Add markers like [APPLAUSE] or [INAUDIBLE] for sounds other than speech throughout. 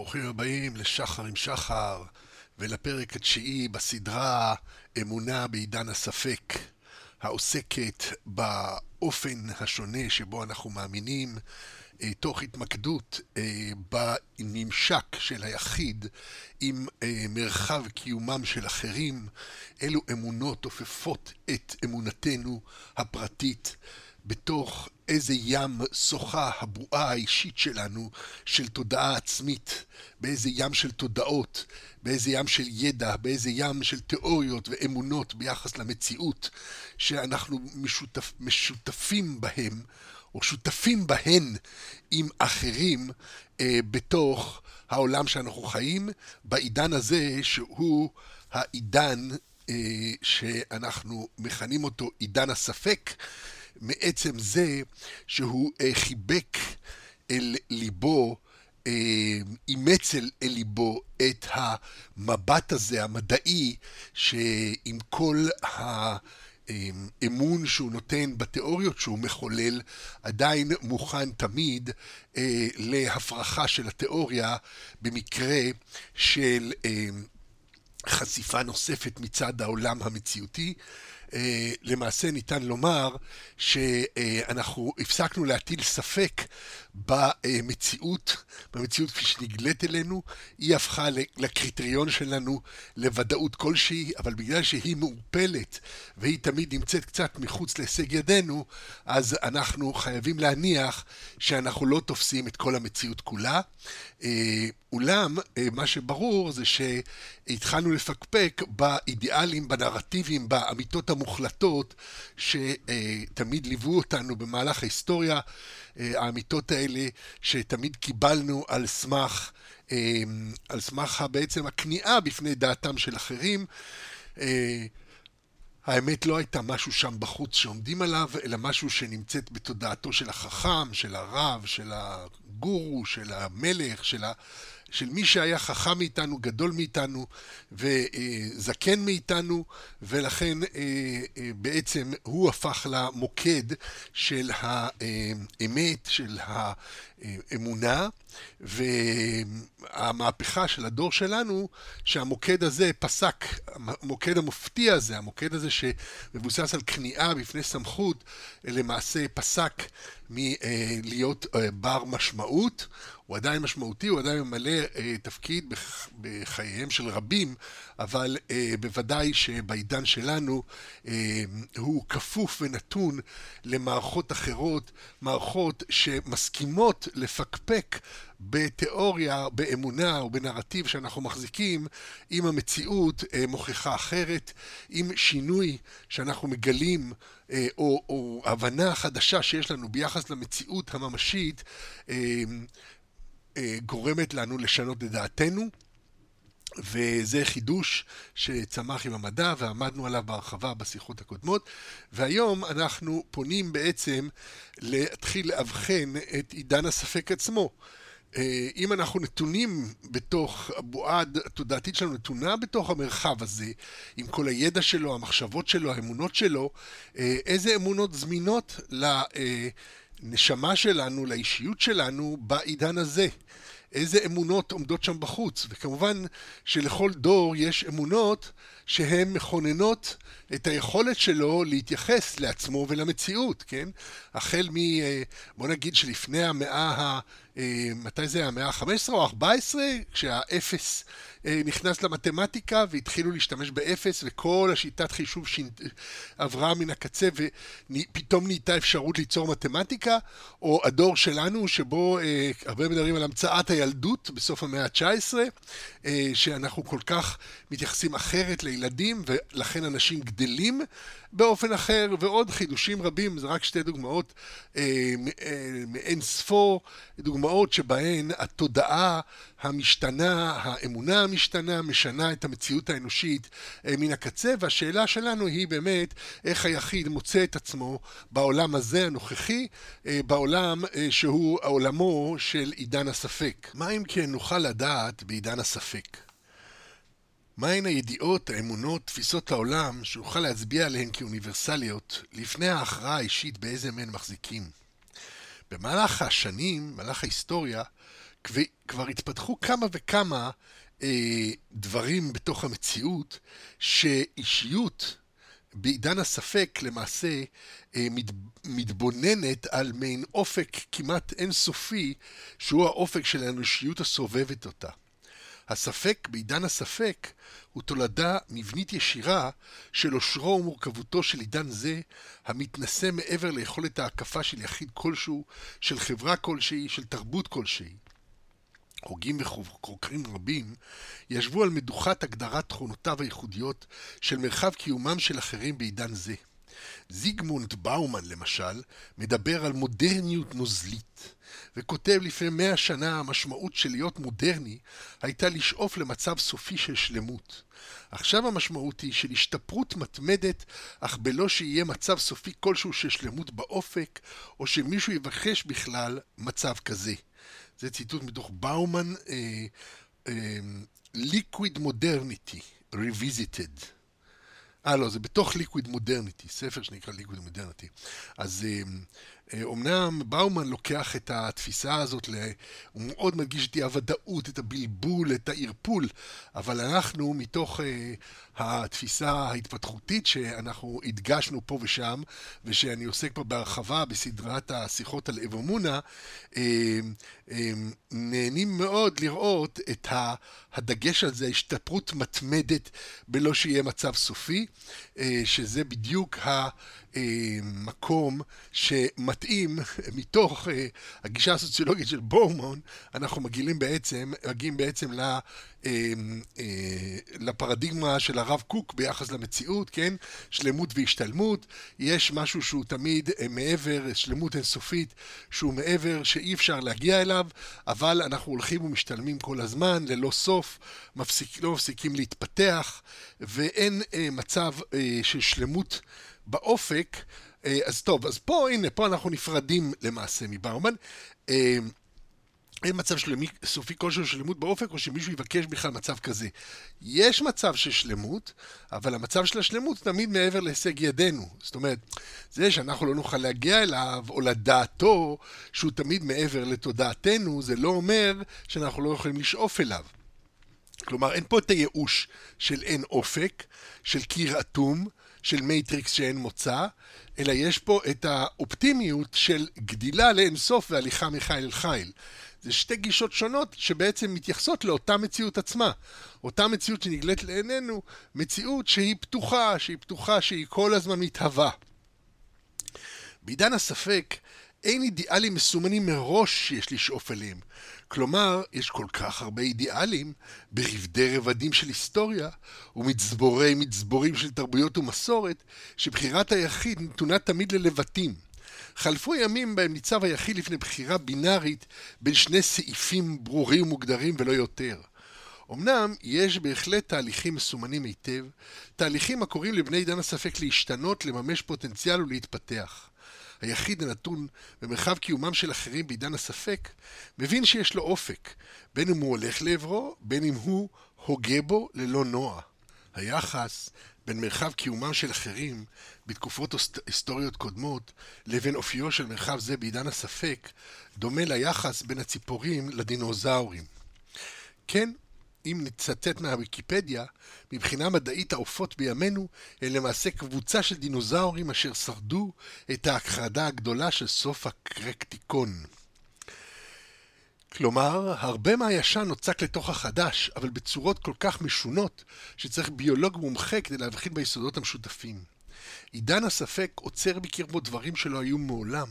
ברוכים הבאים לשחר עם שחר ולפרק התשיעי בסדרה אמונה בעידן הספק, העוסקת באופן השונה שבו אנחנו מאמינים, אה, תוך התמקדות אה, בממשק של היחיד עם אה, מרחב קיומם של אחרים, אילו אמונות עופפות את אמונתנו הפרטית. בתוך איזה ים שוחה הבועה האישית שלנו של תודעה עצמית, באיזה ים של תודעות, באיזה ים של ידע, באיזה ים של תיאוריות ואמונות ביחס למציאות שאנחנו משותף, משותפים בהם, או שותפים בהן עם אחרים אה, בתוך העולם שאנחנו חיים, בעידן הזה שהוא העידן אה, שאנחנו מכנים אותו עידן הספק. מעצם זה שהוא אה, חיבק אל ליבו, אה, אימץ אל, ליבו את המבט הזה, המדעי, שעם כל האמון שהוא נותן בתיאוריות שהוא מחולל, עדיין מוכן תמיד אה, להפרחה של התיאוריה במקרה של חשיפה נוספת מצד העולם המציאותי. אה, למעשה ניתן לומר שאנחנו הפסקנו להטיל ספק במציאות, במציאות כפי שנגלית אלינו, היא הפכה לקריטריון שלנו לוודאות כלשהי, אבל בגלל שהיא מעורפלת והיא תמיד נמצאת קצת מחוץ להישג ידינו, אז אנחנו חייבים להניח שאנחנו לא תופסים את כל המציאות כולה. אה, אולם, אה, מה שברור זה שהתחלנו לפקפק באידיאלים, בנרטיבים, באמיתות המוחלטות שתמיד ליוו אותנו במהלך ההיסטוריה. אה, האמיתות האלה שתמיד קיבלנו על סמך, אה, על סמך בעצם הכניעה בפני דעתם של אחרים. אה, האמת לא הייתה משהו שם בחוץ שעומדים עליו, אלא משהו שנמצאת בתודעתו של החכם, של הרב, של הגורו, של המלך, של ה... של מי שהיה חכם מאיתנו, גדול מאיתנו וזקן מאיתנו, ולכן אה, אה, בעצם הוא הפך למוקד של האמת, של האמונה, והמהפכה של הדור שלנו, שהמוקד הזה פסק, המוקד המופתי הזה, המוקד הזה שמבוסס על כניעה בפני סמכות, למעשה פסק מלהיות אה, בר משמעות. הוא עדיין משמעותי, הוא עדיין ממלא אה, תפקיד בחייהם של רבים, אבל אה, בוודאי שבעידן שלנו אה, הוא כפוף ונתון למערכות אחרות, מערכות שמסכימות לפקפק בתיאוריה, באמונה או בנרטיב שאנחנו מחזיקים, אם המציאות אה, מוכיחה אחרת, אם שינוי שאנחנו מגלים אה, או, או הבנה חדשה שיש לנו ביחס למציאות הממשית, אה, גורמת לנו לשנות את דעתנו. וזה חידוש שצמח עם המדע ועמדנו עליו בהרחבה בשיחות הקודמות והיום אנחנו פונים בעצם להתחיל לאבחן את עידן הספק עצמו. אה, אם אנחנו נתונים בתוך, הבועה התודעתית שלנו נתונה בתוך המרחב הזה, עם כל הידע שלו, המחשבות שלו, האמונות שלו, אה, איזה אמונות זמינות לנשמה שלנו, לאישיות שלנו בעידן הזה. איזה אמונות עומדות שם בחוץ. וכמובן שלכל דור יש אמונות שהן מכוננות את היכולת שלו להתייחס לעצמו ולמציאות, כן? החל מ... אה, בוא נגיד שלפני המאה ה... אה, מתי זה היה? המאה ה-15 או ה-14? כשהאפס אה, נכנס למתמטיקה והתחילו להשתמש באפס וכל השיטת חישוב שינ... עברה מן הקצה ופתאום נהייתה אפשרות ליצור מתמטיקה, או הדור שלנו שבו אה, הרבה מדברים על המצאת הילדות בסוף המאה ה-19, אה, שאנחנו כל כך מתייחסים אחרת לילדים ולכן אנשים גדלים באופן אחר, ועוד חידושים רבים, זה רק שתי דוגמאות אה, מאין ספור, דוגמאות שבהן התודעה המשתנה, האמונה המשתנה, משנה את המציאות האנושית אה, מן הקצה, והשאלה שלנו היא באמת איך היחיד מוצא את עצמו בעולם הזה הנוכחי, אה, בעולם אה, שהוא עולמו של עידן הספק. מה אם כן נוכל לדעת בעידן הספק? מהן הידיעות, האמונות, תפיסות העולם, שנוכל להצביע עליהן כאוניברסליות, לפני ההכרעה האישית באיזה מהן מחזיקים? במהלך השנים, במהלך ההיסטוריה, כבר התפתחו כמה וכמה אה, דברים בתוך המציאות, שאישיות בעידן הספק למעשה אה, מת, מתבוננת על מעין אופק כמעט אינסופי, שהוא האופק של האנושיות הסובבת אותה. הספק בעידן הספק הוא תולדה מבנית ישירה של עושרו ומורכבותו של עידן זה, המתנשא מעבר ליכולת ההקפה של יחיד כלשהו, של חברה כלשהי, של תרבות כלשהי. הוגים וחוקרים רבים ישבו על מדוכת הגדרת תכונותיו הייחודיות של מרחב קיומם של אחרים בעידן זה. זיגמונד באומן, למשל, מדבר על מודרניות נוזלית, וכותב לפני מאה שנה המשמעות של להיות מודרני הייתה לשאוף למצב סופי של שלמות. עכשיו המשמעות היא של השתפרות מתמדת, אך בלא שיהיה מצב סופי כלשהו של שלמות באופק, או שמישהו יבקש בכלל מצב כזה. זה ציטוט מתוך באומן, אה, אה, Liquid Modernity, Revisited. אה, לא, זה בתוך ליקוויד מודרניטי, ספר שנקרא ליקוויד מודרניטי. אז אומנם באומן לוקח את התפיסה הזאת, הוא מאוד מדגיש את הוודאות, את הבלבול, את הערפול, אבל אנחנו מתוך התפיסה ההתפתחותית שאנחנו הדגשנו פה ושם, ושאני עוסק פה בהרחבה בסדרת השיחות על אבומונה, נהנים מאוד לראות את הדגש על זה, השתפרות מתמדת בלא שיהיה מצב סופי, שזה בדיוק ה... מקום שמתאים [LAUGHS] מתוך הגישה הסוציולוגית של בורמון, אנחנו מגיעים בעצם, מגיעים בעצם לפרדיגמה של הרב קוק ביחס למציאות, כן? שלמות והשתלמות. יש משהו שהוא תמיד מעבר, שלמות אינסופית, שהוא מעבר שאי אפשר להגיע אליו, אבל אנחנו הולכים ומשתלמים כל הזמן, ללא סוף, מפסיק, לא מפסיקים להתפתח, ואין מצב של שלמות. באופק, אה, אז טוב, אז פה, הנה, פה אנחנו נפרדים למעשה מברמן. אה, אין מצב שלמי, סופי כלשהו של שלמות באופק, או שמישהו יבקש בכלל מצב כזה. יש מצב של שלמות, אבל המצב של השלמות תמיד מעבר להישג ידינו. זאת אומרת, זה שאנחנו לא נוכל להגיע אליו, או לדעתו, שהוא תמיד מעבר לתודעתנו, זה לא אומר שאנחנו לא יכולים לשאוף אליו. כלומר, אין פה את הייאוש של אין אופק, של קיר אטום, של מטריקס שאין מוצא, אלא יש פה את האופטימיות של גדילה לאינסוף והליכה מחיל אל חיל. זה שתי גישות שונות שבעצם מתייחסות לאותה מציאות עצמה. אותה מציאות שנגלית לעינינו, מציאות שהיא פתוחה, שהיא פתוחה, שהיא כל הזמן מתהווה. בעידן הספק, אין אידיאלים מסומנים מראש שיש לשאוף אליהם. כלומר, יש כל כך הרבה אידיאלים ברבדי רבדים של היסטוריה ומצבורי מצבורים של תרבויות ומסורת, שבחירת היחיד נתונה תמיד ללבטים. חלפו ימים בהם ניצב היחיד לפני בחירה בינארית בין שני סעיפים ברורים ומוגדרים ולא יותר. אמנם יש בהחלט תהליכים מסומנים היטב, תהליכים הקוראים לבני עידן הספק להשתנות, לממש פוטנציאל ולהתפתח. היחיד הנתון במרחב קיומם של אחרים בעידן הספק, מבין שיש לו אופק, בין אם הוא הולך לעברו, בין אם הוא הוגה בו ללא נוע. היחס בין מרחב קיומם של אחרים בתקופות היסטוריות קודמות לבין אופיו של מרחב זה בעידן הספק דומה ליחס בין הציפורים לדינוזאורים. כן, אם נצטט מהוויקיפדיה, מבחינה מדעית העופות בימינו הן למעשה קבוצה של דינוזאורים אשר שרדו את ההכחדה הגדולה של סוף הקרקטיקון. כלומר, הרבה מהישן נוצק לתוך החדש, אבל בצורות כל כך משונות, שצריך ביולוג מומחה כדי להבחין ביסודות המשותפים. עידן הספק עוצר בקרבו דברים שלא היו מעולם,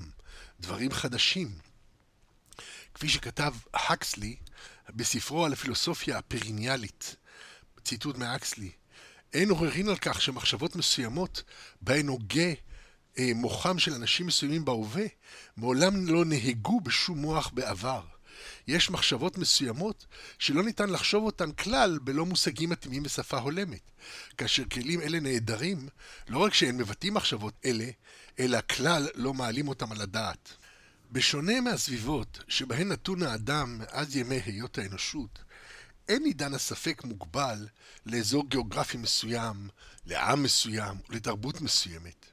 דברים חדשים. כפי שכתב הקסלי, בספרו על הפילוסופיה הפריניאלית, ציטוט מאקסלי, אין עוררין על כך שמחשבות מסוימות בהן הוגה אה, מוחם של אנשים מסוימים בהווה, מעולם לא נהגו בשום מוח בעבר. יש מחשבות מסוימות שלא ניתן לחשוב אותן כלל בלא מושגים מתאימים בשפה הולמת. כאשר כלים אלה נעדרים, לא רק שאין מבטאים מחשבות אלה, אלא כלל לא מעלים אותם על הדעת. בשונה מהסביבות שבהן נתון האדם מאז ימי היות האנושות, אין עידן הספק מוגבל לאזור גיאוגרפי מסוים, לעם מסוים ולתרבות מסוימת,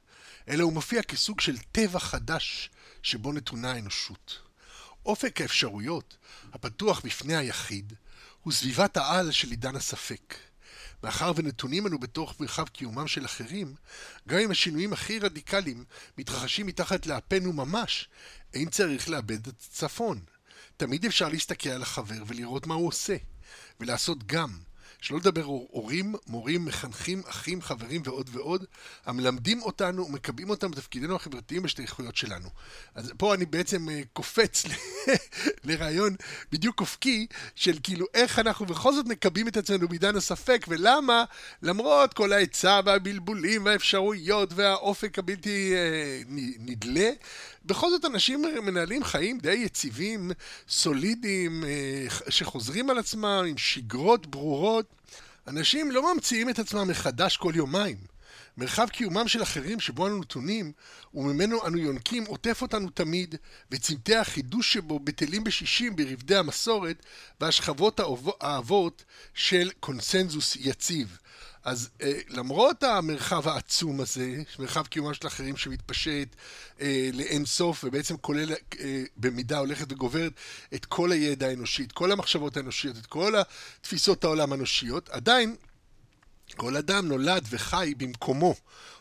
אלא הוא מופיע כסוג של טבע חדש שבו נתונה האנושות. אופק האפשרויות הפתוח בפני היחיד הוא סביבת העל של עידן הספק. מאחר ונתונים אנו בתוך מרחב קיומם של אחרים, גם אם השינויים הכי רדיקליים מתרחשים מתחת לאפנו ממש, אין צריך לאבד את הצפון. תמיד אפשר להסתכל על החבר ולראות מה הוא עושה, ולעשות גם. שלא לדבר הורים, מורים, מחנכים, אחים, חברים ועוד ועוד, המלמדים אותנו ומקבעים אותם בתפקידינו החברתיים בשתייכויות שלנו. אז פה אני בעצם אה, קופץ [LAUGHS] לרעיון בדיוק אופקי של כאילו איך אנחנו בכל זאת מקבעים את עצמנו בעידן הספק ולמה למרות כל ההיצע והבלבולים והאפשרויות והאופק הבלתי אה, נדלה בכל זאת אנשים מנהלים חיים די יציבים, סולידיים, אה, שחוזרים על עצמם עם שגרות ברורות. אנשים לא ממציאים את עצמם מחדש כל יומיים. מרחב קיומם של אחרים שבו אנו נתונים, וממנו אנו יונקים, עוטף אותנו תמיד, וצמתי החידוש שבו בטלים בשישים ברבדי המסורת והשכבות האבות של קונסנזוס יציב. אז אה, למרות המרחב העצום הזה, מרחב קיומם של אחרים שמתפשט אה, לאין סוף ובעצם כולל אה, במידה הולכת וגוברת את כל הידע האנושי, את כל המחשבות האנושיות, את כל התפיסות העולם האנושיות, עדיין כל אדם נולד וחי במקומו,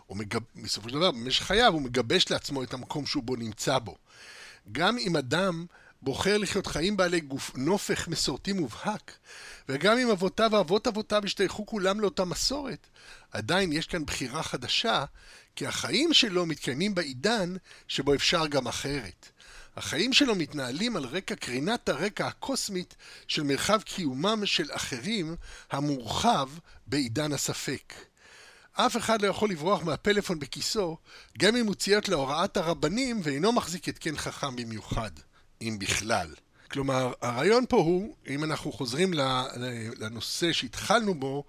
או מגב... בסופו של דבר במשך חייו הוא מגבש לעצמו את המקום שהוא בו נמצא בו. גם אם אדם בוחר לחיות חיים בעלי גוף נופך מסורתי מובהק, וגם אם אבותיו ואבות אבותיו השתייכו כולם לאותה מסורת, עדיין יש כאן בחירה חדשה, כי החיים שלו מתקיימים בעידן שבו אפשר גם אחרת. החיים שלו מתנהלים על רקע קרינת הרקע הקוסמית של מרחב קיומם של אחרים המורחב בעידן הספק. אף אחד לא יכול לברוח מהפלאפון בכיסו, גם אם הוא ציית להוראת הרבנים ואינו מחזיק התקן חכם במיוחד. אם בכלל. כלומר, הרעיון פה הוא, אם אנחנו חוזרים לנושא שהתחלנו בו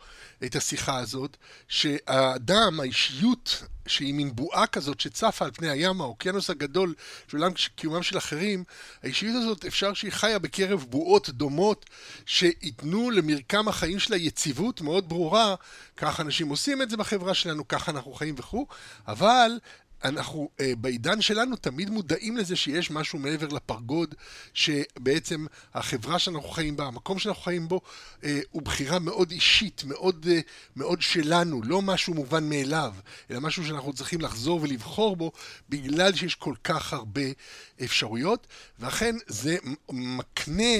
את השיחה הזאת, שהאדם, האישיות שהיא מין בועה כזאת שצפה על פני הים, האוקיינוס הגדול של עולם קיומם של אחרים, האישיות הזאת אפשר שהיא חיה בקרב בועות דומות שייתנו למרקם החיים שלה יציבות מאוד ברורה, כך אנשים עושים את זה בחברה שלנו, ככה אנחנו חיים וכו', אבל אנחנו uh, בעידן שלנו תמיד מודעים לזה שיש משהו מעבר לפרגוד, שבעצם החברה שאנחנו חיים בה, המקום שאנחנו חיים בו, uh, הוא בחירה מאוד אישית, מאוד, uh, מאוד שלנו, לא משהו מובן מאליו, אלא משהו שאנחנו צריכים לחזור ולבחור בו, בגלל שיש כל כך הרבה אפשרויות, ואכן זה מקנה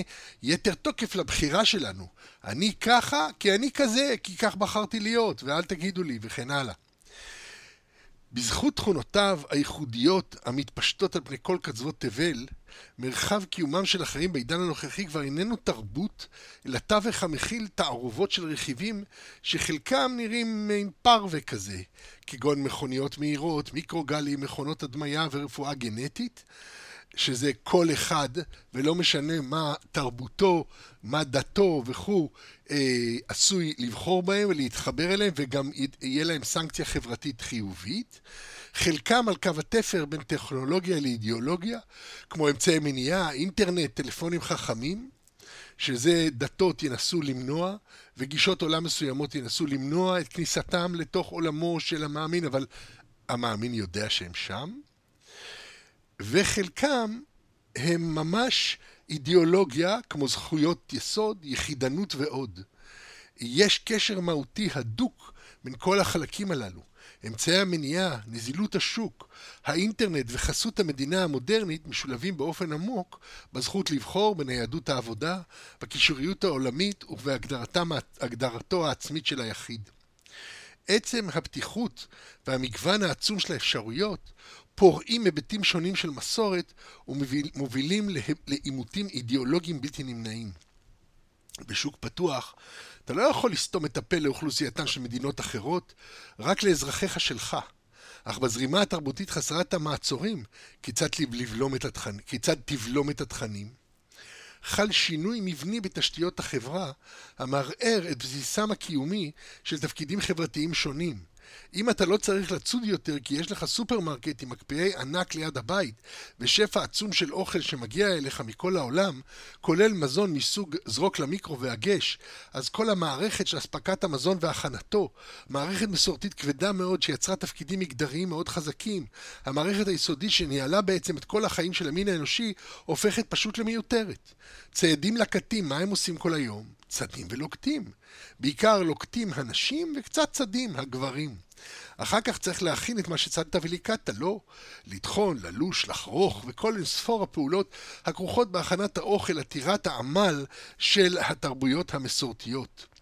יתר תוקף לבחירה שלנו. אני ככה, כי אני כזה, כי כך בחרתי להיות, ואל תגידו לי, וכן הלאה. בזכות תכונותיו הייחודיות המתפשטות על פני כל קצוות תבל, מרחב קיומם של אחרים בעידן הנוכחי כבר איננו תרבות, אלא תווך המכיל תערובות של רכיבים שחלקם נראים מעין פרווה כזה, כגון מכוניות מהירות, מיקרוגלים, מכונות הדמיה ורפואה גנטית, שזה כל אחד, ולא משנה מה תרבותו, מה דתו וכו', אה, עשוי לבחור בהם ולהתחבר אליהם, וגם יהיה להם סנקציה חברתית חיובית. חלקם על קו התפר בין טכנולוגיה לאידיאולוגיה, כמו אמצעי מניעה, אינטרנט, טלפונים חכמים, שזה דתות ינסו למנוע, וגישות עולם מסוימות ינסו למנוע את כניסתם לתוך עולמו של המאמין, אבל המאמין יודע שהם שם. וחלקם הם ממש אידיאולוגיה כמו זכויות יסוד, יחידנות ועוד. יש קשר מהותי הדוק בין כל החלקים הללו. אמצעי המניעה, נזילות השוק, האינטרנט וחסות המדינה המודרנית משולבים באופן עמוק בזכות לבחור בניידות העבודה, בקישוריות העולמית ובהגדרתו העצמית של היחיד. עצם הפתיחות והמגוון העצום של האפשרויות פורעים היבטים שונים של מסורת ומובילים לעימותים אידיאולוגיים בלתי נמנעים. בשוק פתוח, אתה לא יכול לסתום את הפה לאוכלוסייתן של מדינות אחרות, רק לאזרחיך שלך. אך בזרימה התרבותית חסרת המעצורים, כיצד, לבלום את התכנים, כיצד תבלום את התכנים? חל שינוי מבני בתשתיות החברה, המערער את בסיסם הקיומי של תפקידים חברתיים שונים, אם אתה לא צריך לצוד יותר כי יש לך סופרמרקט עם מקפיאי ענק ליד הבית ושפע עצום של אוכל שמגיע אליך מכל העולם, כולל מזון מסוג זרוק למיקרו והגש, אז כל המערכת של אספקת המזון והכנתו, מערכת מסורתית כבדה מאוד שיצרה תפקידים מגדריים מאוד חזקים, המערכת היסודית שניהלה בעצם את כל החיים של המין האנושי, הופכת פשוט למיותרת. ציידים לקטים, מה הם עושים כל היום? צדים ולוקטים. בעיקר לוקטים הנשים וקצת צדים הגברים. אחר כך צריך להכין את מה שצדת וליקטת, לא? לטחון, ללוש, לחרוך וכל ספור הפעולות הכרוכות בהכנת האוכל עתירת העמל של התרבויות המסורתיות.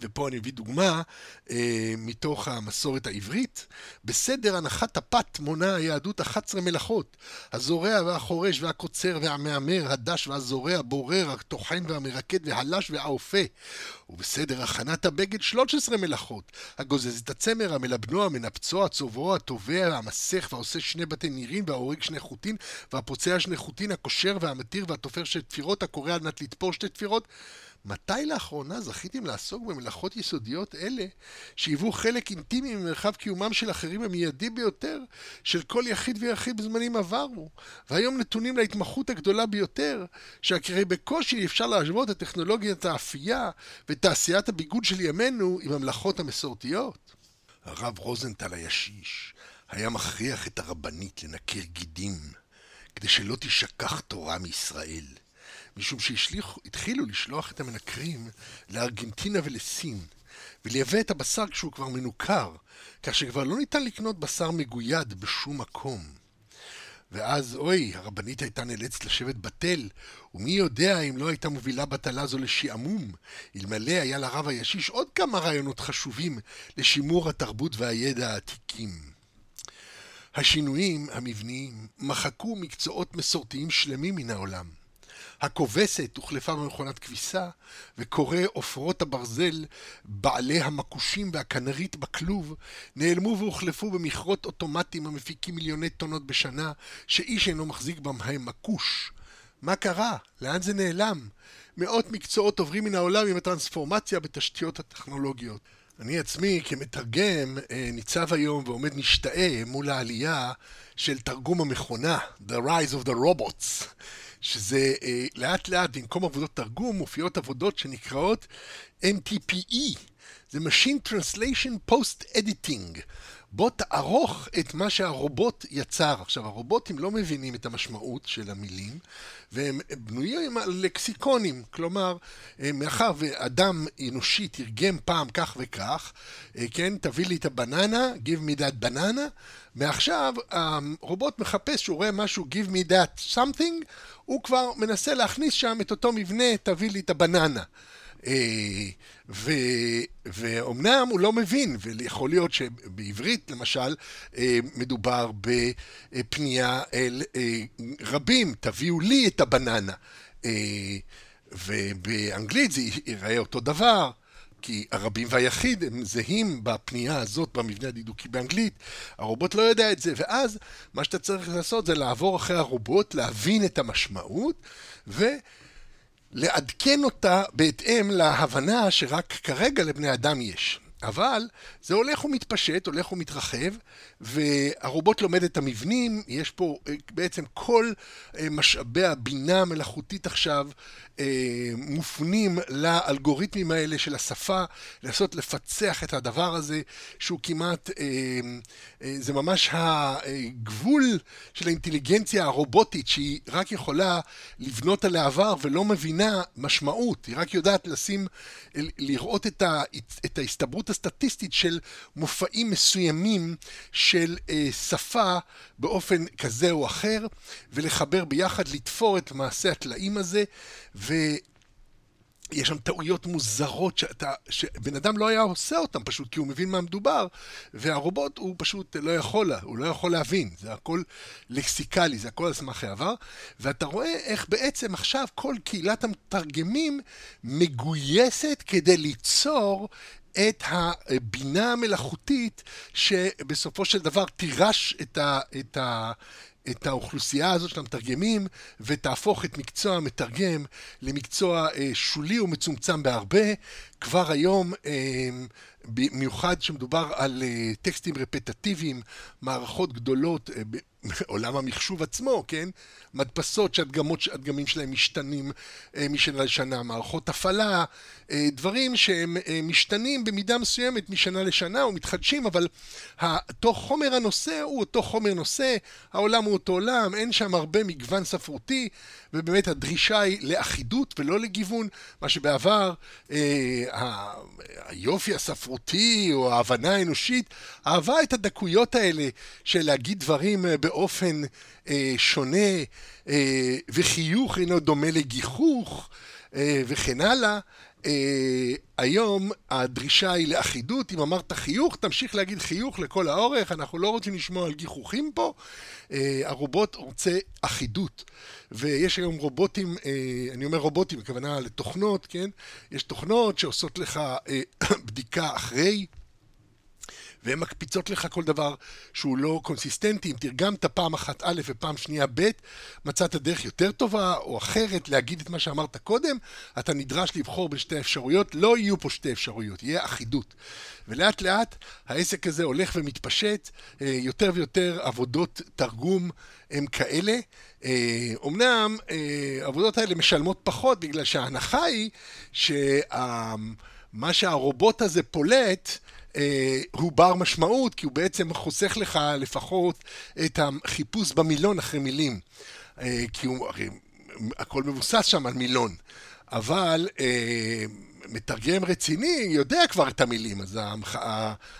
ופה אני מביא דוגמה אה, מתוך המסורת העברית. בסדר הנחת הפת מונה היהדות 11 מלאכות. הזורע והחורש והקוצר והמהמר, הדש והזורע, בורר, הטוחן והמרקד והלש והאופה. ובסדר הכנת הבגד 13 מלאכות. הגוזז את הצמר, המלבנו, המנפצו, הצוברו, התובע, המסך, והעושה שני בתי נירין, וההורג שני חוטין, והפוצע שני חוטין, הקושר והמתיר והתופר שתי תפירות, הקורא על מנת לתפור שתי תפירות. מתי לאחרונה זכיתם לעסוק במלאכות יסודיות אלה, שהיוו חלק אינטימי ממרחב קיומם של אחרים המיידי ביותר, של כל יחיד ויחיד בזמנים עברו, והיום נתונים להתמחות הגדולה ביותר, שהקרי בקושי אפשר להשוות את טכנולוגיית האפייה ותעשיית הביגוד של ימינו עם המלאכות המסורתיות? הרב רוזנטל הישיש היה מכריח את הרבנית לנקר גידים, כדי שלא תשכח תורה מישראל. משום שהתחילו לשלוח את המנקרים לארגנטינה ולסין, ולייבא את הבשר כשהוא כבר מנוכר, כך שכבר לא ניתן לקנות בשר מגויד בשום מקום. ואז, אוי, הרבנית הייתה נאלצת לשבת בתל, ומי יודע אם לא הייתה מובילה בטלה זו לשעמום, אלמלא היה לרב הישיש עוד כמה רעיונות חשובים לשימור התרבות והידע העתיקים. השינויים המבניים מחקו מקצועות מסורתיים שלמים מן העולם. הכובסת הוחלפה במכונת כביסה, וקוראי עופרות הברזל, בעלי המקושים והכנרית בכלוב, נעלמו והוחלפו במכרות אוטומטיים המפיקים מיליוני טונות בשנה, שאיש אינו מחזיק בהם מקוש. מה קרה? לאן זה נעלם? מאות מקצועות עוברים מן העולם עם הטרנספורמציה בתשתיות הטכנולוגיות. אני עצמי כמתרגם אה, ניצב היום ועומד משתאה מול העלייה של תרגום המכונה, The Rise of the Robots. שזה אה, לאט לאט במקום עבודות תרגום מופיעות עבודות שנקראות MTPE, זה Machine Translation Post Editing. בוא תערוך את מה שהרובוט יצר. עכשיו, הרובוטים לא מבינים את המשמעות של המילים, והם בנויים על לקסיקונים. כלומר, אה, מאחר ואדם אנושי תרגם פעם כך וכך, אה, כן, תביא לי את הבננה, give me that banana, מעכשיו הרובוט מחפש שהוא רואה משהו give me that something, הוא כבר מנסה להכניס שם את אותו מבנה, תביא לי את הבננה. אה, ו, ואומנם הוא לא מבין, ויכול להיות שבעברית למשל אה, מדובר בפנייה אל אה, רבים, תביאו לי את הבננה. ובאנגלית זה ייראה אותו דבר. כי הרבים והיחיד הם זהים בפנייה הזאת במבנה הדידוקי באנגלית, הרובוט לא יודע את זה, ואז מה שאתה צריך לעשות זה לעבור אחרי הרובוט, להבין את המשמעות, ולעדכן אותה בהתאם להבנה שרק כרגע לבני אדם יש. אבל זה הולך ומתפשט, הולך ומתרחב, והרובוט לומד את המבנים, יש פה אה, בעצם כל אה, משאבי הבינה המלאכותית עכשיו אה, מופנים לאלגוריתמים האלה של השפה, לנסות לפצח את הדבר הזה, שהוא כמעט, זה ממש הגבול של האינטליגנציה הרובוטית, שהיא רק יכולה לבנות על העבר ולא מבינה משמעות, היא רק יודעת לשים, לראות את ההסתברות הסטטיסטית של מופעים מסוימים של אה, שפה באופן כזה או אחר, ולחבר ביחד, לתפור את מעשה הטלאים הזה, ו... יש שם טעויות מוזרות שאתה, שבן אדם לא היה עושה אותן פשוט כי הוא מבין מה מדובר, והרובוט הוא פשוט לא יכול, הוא לא יכול להבין, זה הכל לקסיקלי, זה הכל על סמך העבר, ואתה רואה איך בעצם עכשיו כל קהילת המתרגמים מגויסת כדי ליצור את הבינה המלאכותית שבסופו של דבר תירש את, ה, את, ה, את האוכלוסייה הזאת של המתרגמים ותהפוך את מקצוע המתרגם למקצוע אה, שולי ומצומצם בהרבה, כבר היום, במיוחד כשמדובר על טקסטים רפטטיביים, מערכות גדולות, [LAUGHS] עולם המחשוב עצמו, כן? מדפסות שהדגמים שלהם משתנים אה, משנה לשנה, מערכות הפעלה, אה, דברים שהם אה, משתנים במידה מסוימת משנה לשנה ומתחדשים, אבל אותו חומר הנושא הוא אותו חומר נושא, העולם הוא אותו עולם, אין שם הרבה מגוון ספרותי, ובאמת הדרישה היא לאחידות ולא לגיוון, מה שבעבר אה, היופי הספרותי או ההבנה האנושית אהבה את הדקויות האלה של להגיד דברים באופן אה, שונה, אה, וחיוך אינו דומה לגיחוך, אה, וכן הלאה. אה, היום הדרישה היא לאחידות, אם אמרת חיוך, תמשיך להגיד חיוך לכל האורך, אנחנו לא רוצים לשמוע על גיחוכים פה. אה, הרובוט רוצה אחידות, ויש היום רובוטים, אה, אני אומר רובוטים, הכוונה לתוכנות, כן? יש תוכנות שעושות לך אה, [COUGHS] בדיקה אחרי. והן מקפיצות לך כל דבר שהוא לא קונסיסטנטי. אם תרגמת פעם אחת א' ופעם שנייה ב', מצאת דרך יותר טובה או אחרת להגיד את מה שאמרת קודם, אתה נדרש לבחור בין שתי אפשרויות. לא יהיו פה שתי אפשרויות, יהיה אחידות. ולאט לאט העסק הזה הולך ומתפשט, אה, יותר ויותר עבודות תרגום הם כאלה. אומנם אה, העבודות האלה משלמות פחות בגלל שההנחה היא שמה שהרובוט הזה פולט אה, הוא בר משמעות, כי הוא בעצם חוסך לך לפחות את החיפוש במילון אחרי מילים. אה, כי הוא, הרי הכל מבוסס שם על מילון. אבל אה, מתרגם רציני יודע כבר את המילים, אז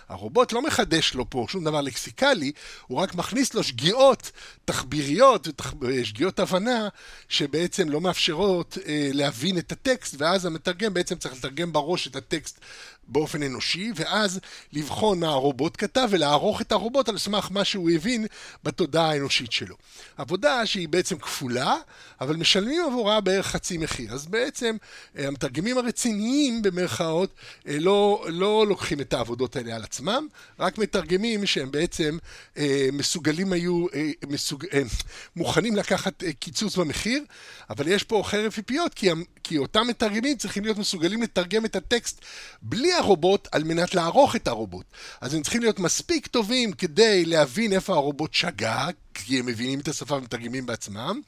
הרובוט לא מחדש לו פה שום דבר לקסיקלי, הוא רק מכניס לו שגיאות תחביריות ושגיאות הבנה שבעצם לא מאפשרות אה, להבין את הטקסט, ואז המתרגם בעצם צריך לתרגם בראש את הטקסט באופן אנושי, ואז לבחון מה הרובוט כתב ולערוך את הרובוט על סמך מה שהוא הבין בתודעה האנושית שלו. עבודה שהיא בעצם כפולה, אבל משלמים עבורה בערך חצי מחיר. אז בעצם אה, המתרגמים הרציניים במרכאות אה, לא, לא לוקחים את העבודות האלה על עצמם, רק מתרגמים שהם בעצם אה, מסוגלים היו, מסוג, מוכנים לקחת קיצוץ במחיר, אבל יש פה חרב פיפיות, כי, כי אותם מתרגמים צריכים להיות מסוגלים לתרגם את הטקסט בלי הרובוט על מנת לערוך את הרובוט. אז הם צריכים להיות מספיק טובים כדי להבין איפה הרובוט שגה, כי הם מבינים את השפה ומתרגמים בעצמם,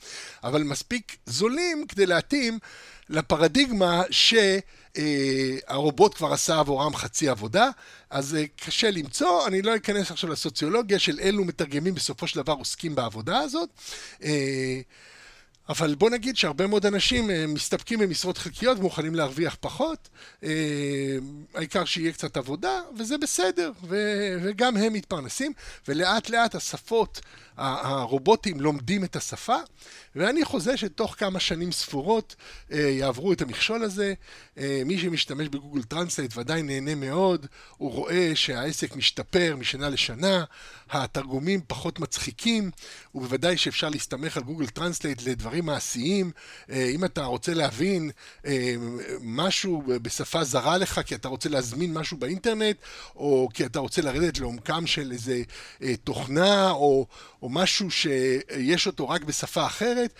אבל מספיק זולים כדי להתאים לפרדיגמה שהרובוט כבר עשה עבורם חצי עבודה, אז אה, קשה למצוא, אני לא אכנס עכשיו לסוציולוגיה של אילו מתרגמים בסופו של דבר עוסקים בעבודה הזאת. אבל בוא נגיד שהרבה מאוד אנשים אה, מסתפקים במשרות חלקיות ומוכנים להרוויח פחות, אה, העיקר שיהיה קצת עבודה, וזה בסדר, וגם הם מתפרנסים, ולאט לאט השפות הרובוטים לומדים את השפה, ואני חוזה שתוך כמה שנים ספורות אה, יעברו את המכשול הזה. מי שמשתמש ב Google Translate ודאי נהנה מאוד, הוא רואה שהעסק משתפר משנה לשנה, התרגומים פחות מצחיקים, ובוודאי שאפשר להסתמך על Google Translate לדברים מעשיים. אה, אם אתה רוצה להבין משהו בשפה זרה לך, כי אתה רוצה להזמין משהו באינטרנט, או כי אתה רוצה לרדת לעומקם של איזה תוכנה, או... או משהו שיש אותו רק בשפה אחרת,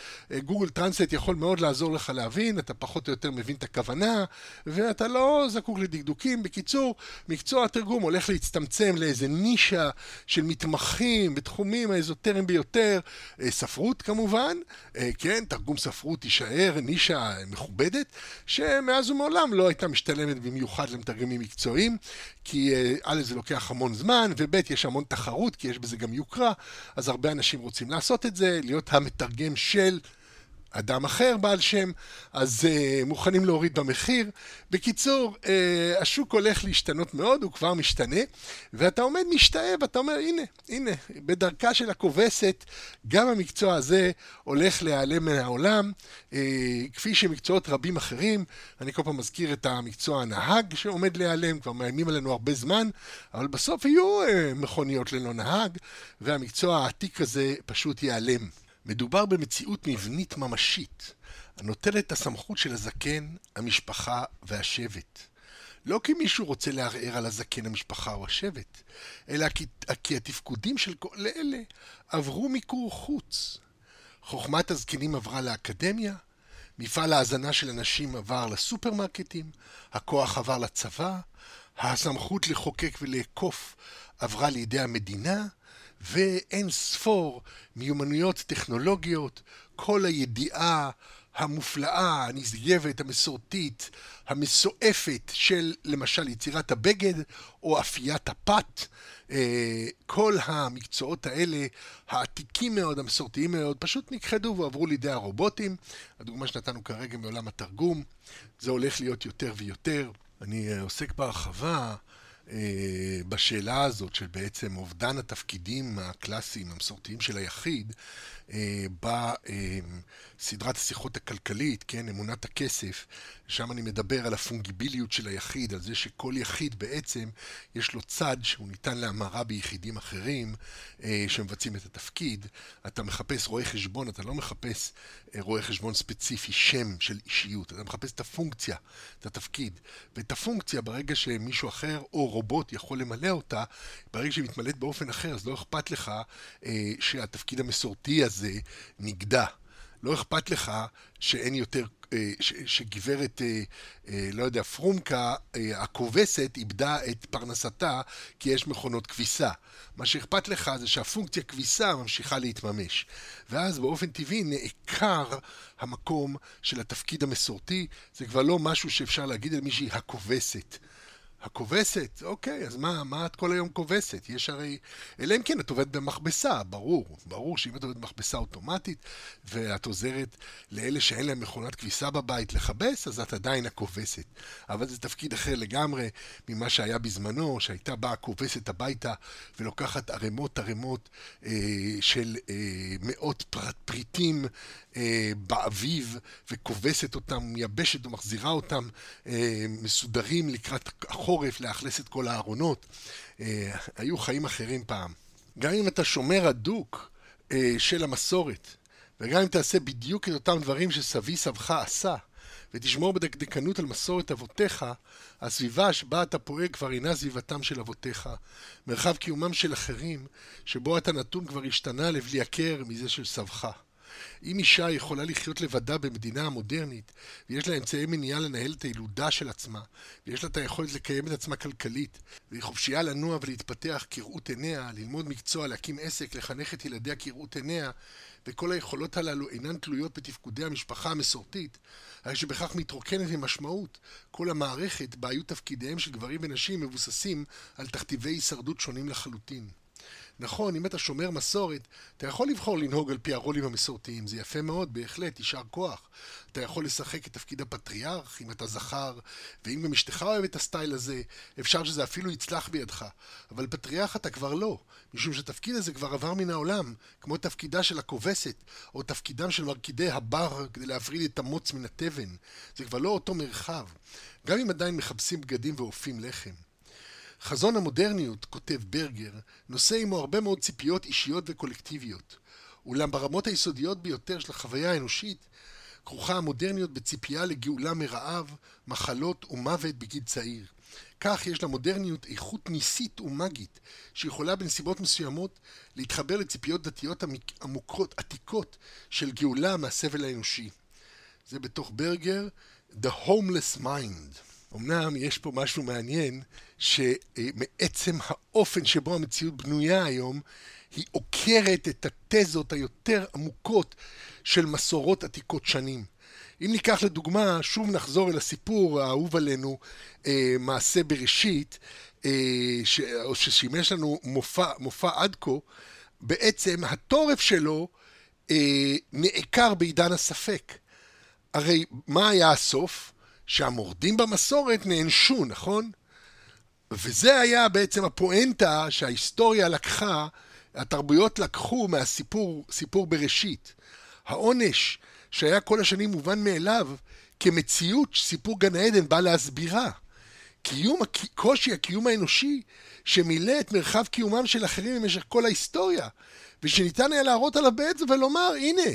Google Translate יכול מאוד לעזור לך להבין, אתה פחות או יותר מבין את הכוונה, ואתה לא זקוק לדקדוקים. בקיצור, מקצוע התרגום הולך להצטמצם לאיזה נישה של מתמחים בתחומים האזוטריים ביותר, אה, ספרות כמובן, אה, כן, תרגום ספרות תישאר נישה מכובדת, שמאז ומעולם לא הייתה משתלמת במיוחד למתרגמים מקצועיים, כי אה, א' זה לוקח המון זמן, וב' יש המון תחרות, כי יש בזה גם יוקרה, אז הרבה אנשים רוצים לעשות את זה, להיות המתרגם של אדם אחר בעל שם, אז uh, מוכנים להוריד במחיר. בקיצור, uh, השוק הולך להשתנות מאוד, הוא כבר משתנה, ואתה עומד משתאה ואתה אומר, הנה, הנה, בדרכה של הכובסת, גם המקצוע הזה הולך להיעלם מן העולם, uh, כפי שמקצועות רבים אחרים, אני כל פעם מזכיר את המקצוע הנהג שעומד להיעלם, כבר מאיימים עלינו הרבה זמן, אבל בסוף יהיו uh, מכוניות ללא נהג, והמקצוע העתיק הזה פשוט ייעלם. מדובר במציאות מבנית ממשית, הנוטלת את הסמכות של הזקן, המשפחה והשבט. לא כי מישהו רוצה לערער על הזקן, המשפחה או השבט, אלא כי, כי התפקודים של כל אלה עברו מיקור חוץ. חוכמת הזקנים עברה לאקדמיה, מפעל ההזנה של אנשים עבר לסופרמרקטים, הכוח עבר לצבא, הסמכות לחוקק ולאכוף עברה לידי המדינה, ואין ספור מיומנויות טכנולוגיות, כל הידיעה המופלאה, הנשגבת, המסורתית, המסועפת של למשל יצירת הבגד או אפיית הפת, אה, כל המקצועות האלה, העתיקים מאוד, המסורתיים מאוד, פשוט נכחדו ועברו לידי הרובוטים. הדוגמה שנתנו כרגע מעולם התרגום, זה הולך להיות יותר ויותר. אני עוסק בהרחבה אה, בשאלה הזאת של בעצם אובדן התפקידים הקלאסיים, המסורתיים של היחיד, אה, בסדרת השיחות הכלכלית, כן, אמונת הכסף, שם אני מדבר על הפונגיביליות של היחיד, על זה שכל יחיד בעצם יש לו צד שהוא ניתן להמרה ביחידים אחרים אה, שמבצעים את התפקיד. אתה מחפש רואה חשבון, אתה לא מחפש רואה חשבון ספציפי, שם של אישיות, אתה מחפש את הפונקציה, את התפקיד. ואת הפונקציה, ברגע שמישהו אחר או רובוט יכול למלא אותה, ברגע שהיא מתמלאת באופן אחר, אז לא אכפת לך אה, שהתפקיד המסורתי הזה נגדע. לא אכפת לך שאין יותר, אה, ש, שגברת, אה, אה, לא יודע, פרומקה, הכובסת, איבדה את פרנסתה כי יש מכונות כביסה. מה שאכפת לך זה שהפונקציה כביסה ממשיכה להתממש. ואז באופן טבעי נעקר המקום של התפקיד המסורתי, זה כבר לא משהו שאפשר להגיד על מישהי הכובסת. הכובסת, אוקיי, אז מה, מה את כל היום כובסת? יש הרי... אלא אם כן את עובדת במכבסה, ברור. ברור שאם את עובדת במכבסה אוטומטית, ואת עוזרת לאלה שאין להם מכונת כביסה בבית לכבס, אז את עדיין הכובסת. אבל זה תפקיד אחר לגמרי ממה שהיה בזמנו, שהייתה באה הכובסת הביתה ולוקחת ערימות ערימות אה, של אה, מאות פריטים אה, באביב, וכובסת אותם, מייבשת ומחזירה אותם אה, מסודרים לקראת החורף, לאכלס את כל הארונות. אה, היו חיים אחרים פעם. גם אם אתה שומר הדוק של המסורת, וגם אם תעשה בדיוק את אותם דברים שסבי סבך עשה, ותשמור בדקדקנות על מסורת אבותיך, הסביבה שבה אתה פועל כבר אינה סביבתם של אבותיך. מרחב קיומם של אחרים, שבו אתה נתון כבר השתנה לבלי הכר מזה של סבך. אם אישה יכולה לחיות לבדה במדינה המודרנית, ויש לה אמצעי מניעה לנהל את הילודה של עצמה, ויש לה את היכולת לקיים את עצמה כלכלית, והיא חופשייה לנוע ולהתפתח כראות עיניה, ללמוד מקצוע, להקים עסק, לחנך את ילדיה כראות עיניה, וכל היכולות הללו אינן תלויות בתפקודי המשפחה המסורתית, הרי שבכך מתרוקנת ממשמעות כל המערכת בה היו תפקידיהם של גברים ונשים מבוססים על תכתיבי הישרדות שונים לחלוטין. נכון, אם אתה שומר מסורת, אתה יכול לבחור לנהוג על פי הרולים המסורתיים, זה יפה מאוד, בהחלט, יישר כוח. אתה יכול לשחק את תפקיד הפטריארך, אם אתה זכר, ואם גם אשתך אוהב את הסטייל הזה, אפשר שזה אפילו יצלח בידך. אבל פטריארך אתה כבר לא, משום שהתפקיד הזה כבר עבר מן העולם, כמו תפקידה של הכובסת, או תפקידם של מרקידי הבר כדי להפריד את המוץ מן התבן. זה כבר לא אותו מרחב. גם אם עדיין מחפשים בגדים ואופים לחם. חזון המודרניות, כותב ברגר, נושא עמו הרבה מאוד ציפיות אישיות וקולקטיביות. אולם ברמות היסודיות ביותר של החוויה האנושית, כרוכה המודרניות בציפייה לגאולה מרעב, מחלות ומוות בגיל צעיר. כך יש למודרניות איכות ניסית ומאגית, שיכולה בנסיבות מסוימות להתחבר לציפיות דתיות עמוקות, עתיקות, של גאולה מהסבל האנושי. זה בתוך ברגר, The Homeless Mind. אמנם יש פה משהו מעניין, שמעצם האופן שבו המציאות בנויה היום, היא עוקרת את התזות היותר עמוקות של מסורות עתיקות שנים. אם ניקח לדוגמה, שוב נחזור אל הסיפור האהוב עלינו, אה, מעשה בראשית, אה, ש, או ששימש לנו מופע, מופע עד כה, בעצם התורף שלו אה, נעקר בעידן הספק. הרי מה היה הסוף? שהמורדים במסורת נענשו, נכון? וזה היה בעצם הפואנטה שההיסטוריה לקחה, התרבויות לקחו מהסיפור, סיפור בראשית. העונש שהיה כל השנים מובן מאליו, כמציאות שסיפור גן העדן בא להסבירה. קיום, קושי הקיום האנושי שמילא את מרחב קיומם של אחרים במשך כל ההיסטוריה, ושניתן היה להראות עליו בעצם ולומר, הנה,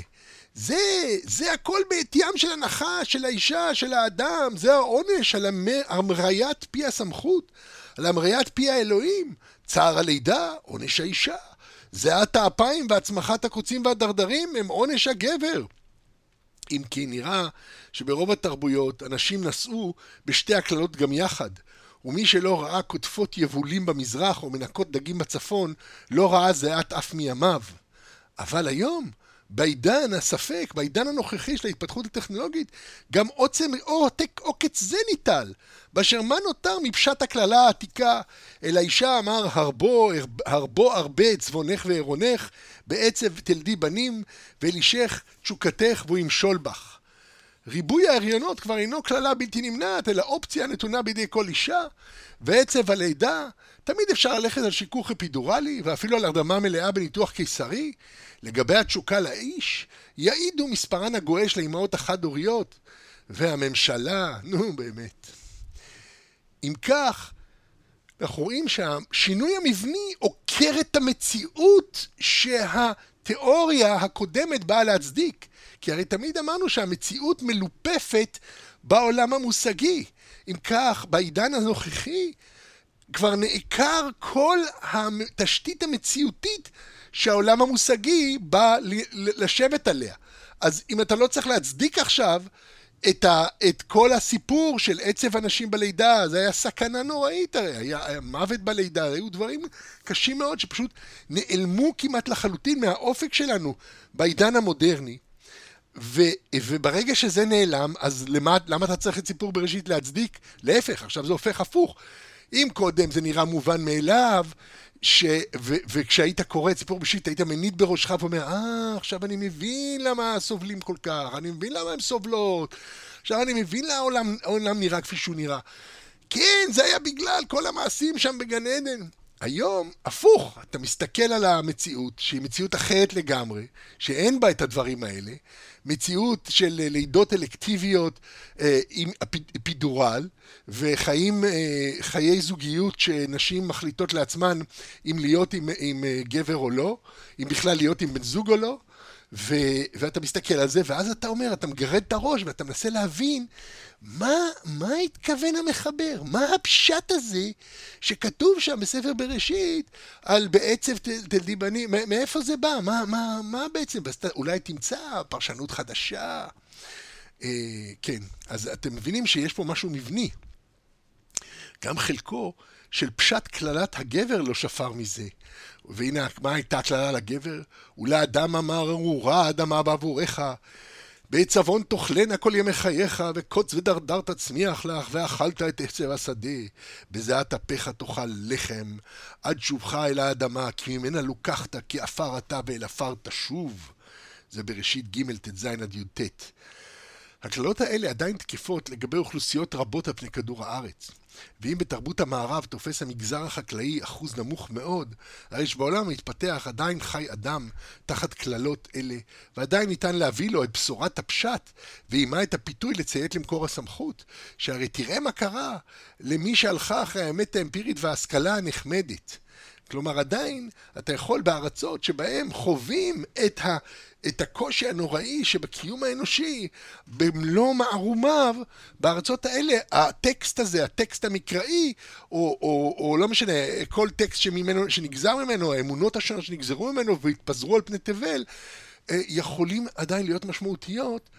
זה, זה הכל בעטיים של הנחה, של האישה, של האדם, זה העונש על המריית פי הסמכות, על המריית פי האלוהים, צער הלידה, עונש האישה. זיעת האפיים והצמחת הקוצים והדרדרים הם עונש הגבר. אם כי נראה שברוב התרבויות אנשים נסעו בשתי הקללות גם יחד, ומי שלא ראה קוטפות יבולים במזרח או מנקות דגים בצפון, לא ראה זיעת אף מימיו. אבל היום, בעידן הספק, בעידן הנוכחי של ההתפתחות הטכנולוגית, גם עוצם עותק עוקץ זה ניטל, באשר מה נותר מפשט הקללה העתיקה, אל האישה אמר הרבו, הרבו הרבה צבונך ועירונך, בעצב תלדי בנים, ואל אישך תשוקתך והוא ימשול בך. ריבוי ההריונות כבר אינו קללה בלתי נמנעת, אלא אופציה נתונה בידי כל אישה, ועצב הלידה, תמיד אפשר ללכת על שיכוך אפידורלי, ואפילו על הרדמה מלאה בניתוח קיסרי. לגבי התשוקה לאיש, יעידו מספרן הגועש לאמהות החד-הוריות, והממשלה, נו באמת. אם כך, אנחנו רואים שהשינוי המבני עוקר את המציאות שהתיאוריה הקודמת באה להצדיק. כי הרי תמיד אמרנו שהמציאות מלופפת בעולם המושגי. אם כך, בעידן הנוכחי כבר נעקר כל התשתית המציאותית שהעולם המושגי בא לשבת עליה. אז אם אתה לא צריך להצדיק עכשיו את, ה, את כל הסיפור של עצב אנשים בלידה, זה היה סכנה נוראית הרי, היה, היה מוות בלידה, היו דברים קשים מאוד שפשוט נעלמו כמעט לחלוטין מהאופק שלנו בעידן המודרני. ו, וברגע שזה נעלם, אז למה, למה אתה צריך את סיפור בראשית להצדיק? להפך, עכשיו זה הופך הפוך. אם קודם זה נראה מובן מאליו, ש... ו... וכשהיית קורא את סיפור בראשית, היית מניד בראשך ואומר, אה, עכשיו אני מבין למה סובלים כל כך, אני מבין למה הם סובלות, עכשיו אני מבין למה העולם נראה כפי שהוא נראה. כן, זה היה בגלל כל המעשים שם בגן עדן. היום, הפוך, אתה מסתכל על המציאות, שהיא מציאות אחרת לגמרי, שאין בה את הדברים האלה, מציאות של לידות אלקטיביות אה, עם אפידורל, וחיים, אה, חיי זוגיות שנשים מחליטות לעצמן אם להיות עם, עם אה, גבר או לא, אם בכלל להיות עם בן זוג או לא, ו, ואתה מסתכל על זה, ואז אתה אומר, אתה מגרד את הראש ואתה מנסה להבין מה, מה התכוון המחבר? מה הפשט הזה שכתוב שם בספר בראשית על בעצב תלדי בנים? מאיפה זה בא? מה, מה, מה בעצם? אולי תמצא פרשנות חדשה? אה, כן, אז אתם מבינים שיש פה משהו מבני. גם חלקו של פשט קללת הגבר לא שפר מזה. והנה, מה הייתה הקללה לגבר? אולי אדם אמר ארורה אדמה בעבורך, בעת צבון תאכלנה כל ימי חייך, וקוץ ודרדר תצמיח לך, ואכלת את עצב השדה. בזיעת אפיך תאכל לחם, עד שובך אל האדמה, כי ממנה לוקחת, כי עפר אתה ואל עפר תשוב. זה בראשית ג' ט"ז עד י"ט. הקללות האלה עדיין תקפות לגבי אוכלוסיות רבות על פני כדור הארץ. ואם בתרבות המערב תופס המגזר החקלאי אחוז נמוך מאוד, הרי שבעולם המתפתח עדיין חי אדם תחת קללות אלה, ועדיין ניתן להביא לו את בשורת הפשט, ועימה את הפיתוי לציית למקור הסמכות, שהרי תראה מה קרה למי שהלכה אחרי האמת האמפירית וההשכלה הנחמדת. כלומר, עדיין אתה יכול בארצות שבהם חווים את, ה, את הקושי הנוראי שבקיום האנושי במלוא מערומיו, בארצות האלה הטקסט הזה, הטקסט המקראי, או, או, או לא משנה, כל טקסט שממנו, שנגזר ממנו, האמונות השונות שנגזרו ממנו והתפזרו על פני תבל, אה, יכולים עדיין להיות משמעותיות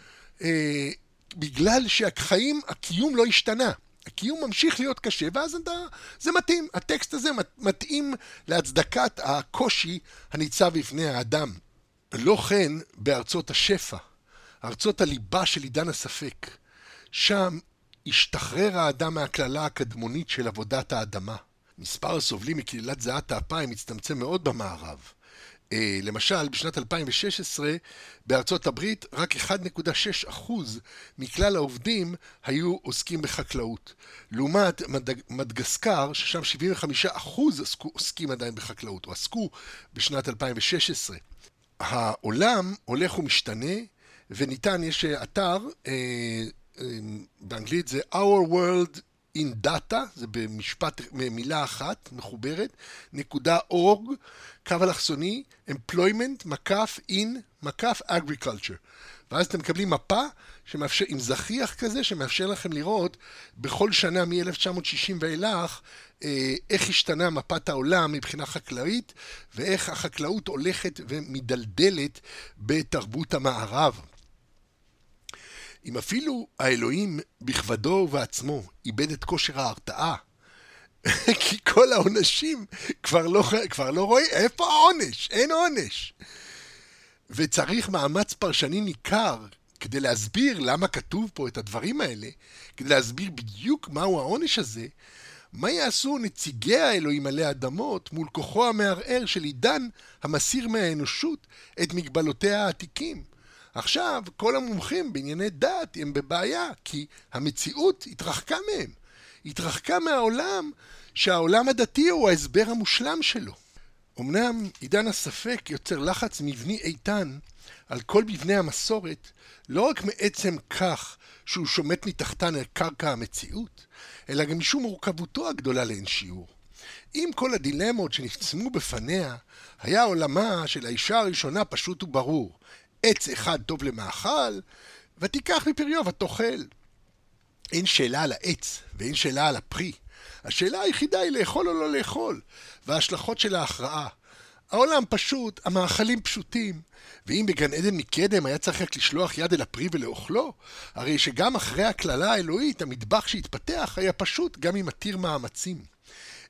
אה, בגלל שהחיים, הקיום לא השתנה. הקיום ממשיך להיות קשה, ואז אתה, זה מתאים. הטקסט הזה מתאים להצדקת הקושי הניצב בפני האדם. לא כן בארצות השפע, ארצות הליבה של עידן הספק. שם השתחרר האדם מהקללה הקדמונית של עבודת האדמה. מספר הסובלים מקללת זיעת האפיים הצטמצם מאוד במערב. אה, למשל, בשנת 2016 בארצות הברית רק 1.6% מכלל העובדים היו עוסקים בחקלאות. לעומת מד... מדגסקר, ששם 75% עסקו, עוסקים עדיין בחקלאות, או עסקו בשנת 2016. העולם הולך ומשתנה, וניתן, יש אתר, אה, אה, באנגלית זה Our World in data, זה במשפט, מילה אחת, מחוברת, נקודה אורג, קו אלכסוני, employment, מקף, in, מקף, agriculture. ואז אתם מקבלים מפה שמאפשר, עם זכיח כזה, שמאפשר לכם לראות בכל שנה מ-1960 ואילך אה, איך השתנה מפת העולם מבחינה חקלאית, ואיך החקלאות הולכת ומדלדלת בתרבות המערב. אם אפילו האלוהים בכבדו ובעצמו איבד את כושר ההרתעה, [LAUGHS] כי כל העונשים כבר לא, כבר לא רואים, איפה העונש? אין עונש. וצריך מאמץ פרשני ניכר כדי להסביר למה כתוב פה את הדברים האלה, כדי להסביר בדיוק מהו העונש הזה, מה יעשו נציגי האלוהים עלי אדמות מול כוחו המערער של עידן המסיר מהאנושות את מגבלותיה העתיקים? עכשיו, כל המומחים בענייני דת הם בבעיה, כי המציאות התרחקה מהם. התרחקה מהעולם שהעולם הדתי הוא ההסבר המושלם שלו. אמנם עידן הספק יוצר לחץ מבני איתן על כל מבני המסורת, לא רק מעצם כך שהוא שומט מתחתן על קרקע המציאות, אלא גם משום מורכבותו הגדולה לאין שיעור. אם כל הדילמות שנפצמו בפניה, היה עולמה של האישה הראשונה פשוט וברור. עץ אחד טוב למאכל, ותיקח מפריו ותאכל. אין שאלה על העץ, ואין שאלה על הפרי. השאלה היחידה היא לאכול או לא לאכול, וההשלכות של ההכרעה. העולם פשוט, המאכלים פשוטים, ואם בגן עדן מקדם היה צריך רק לשלוח יד אל הפרי ולאוכלו, הרי שגם אחרי הקללה האלוהית, המטבח שהתפתח היה פשוט גם אם עתיר מאמצים.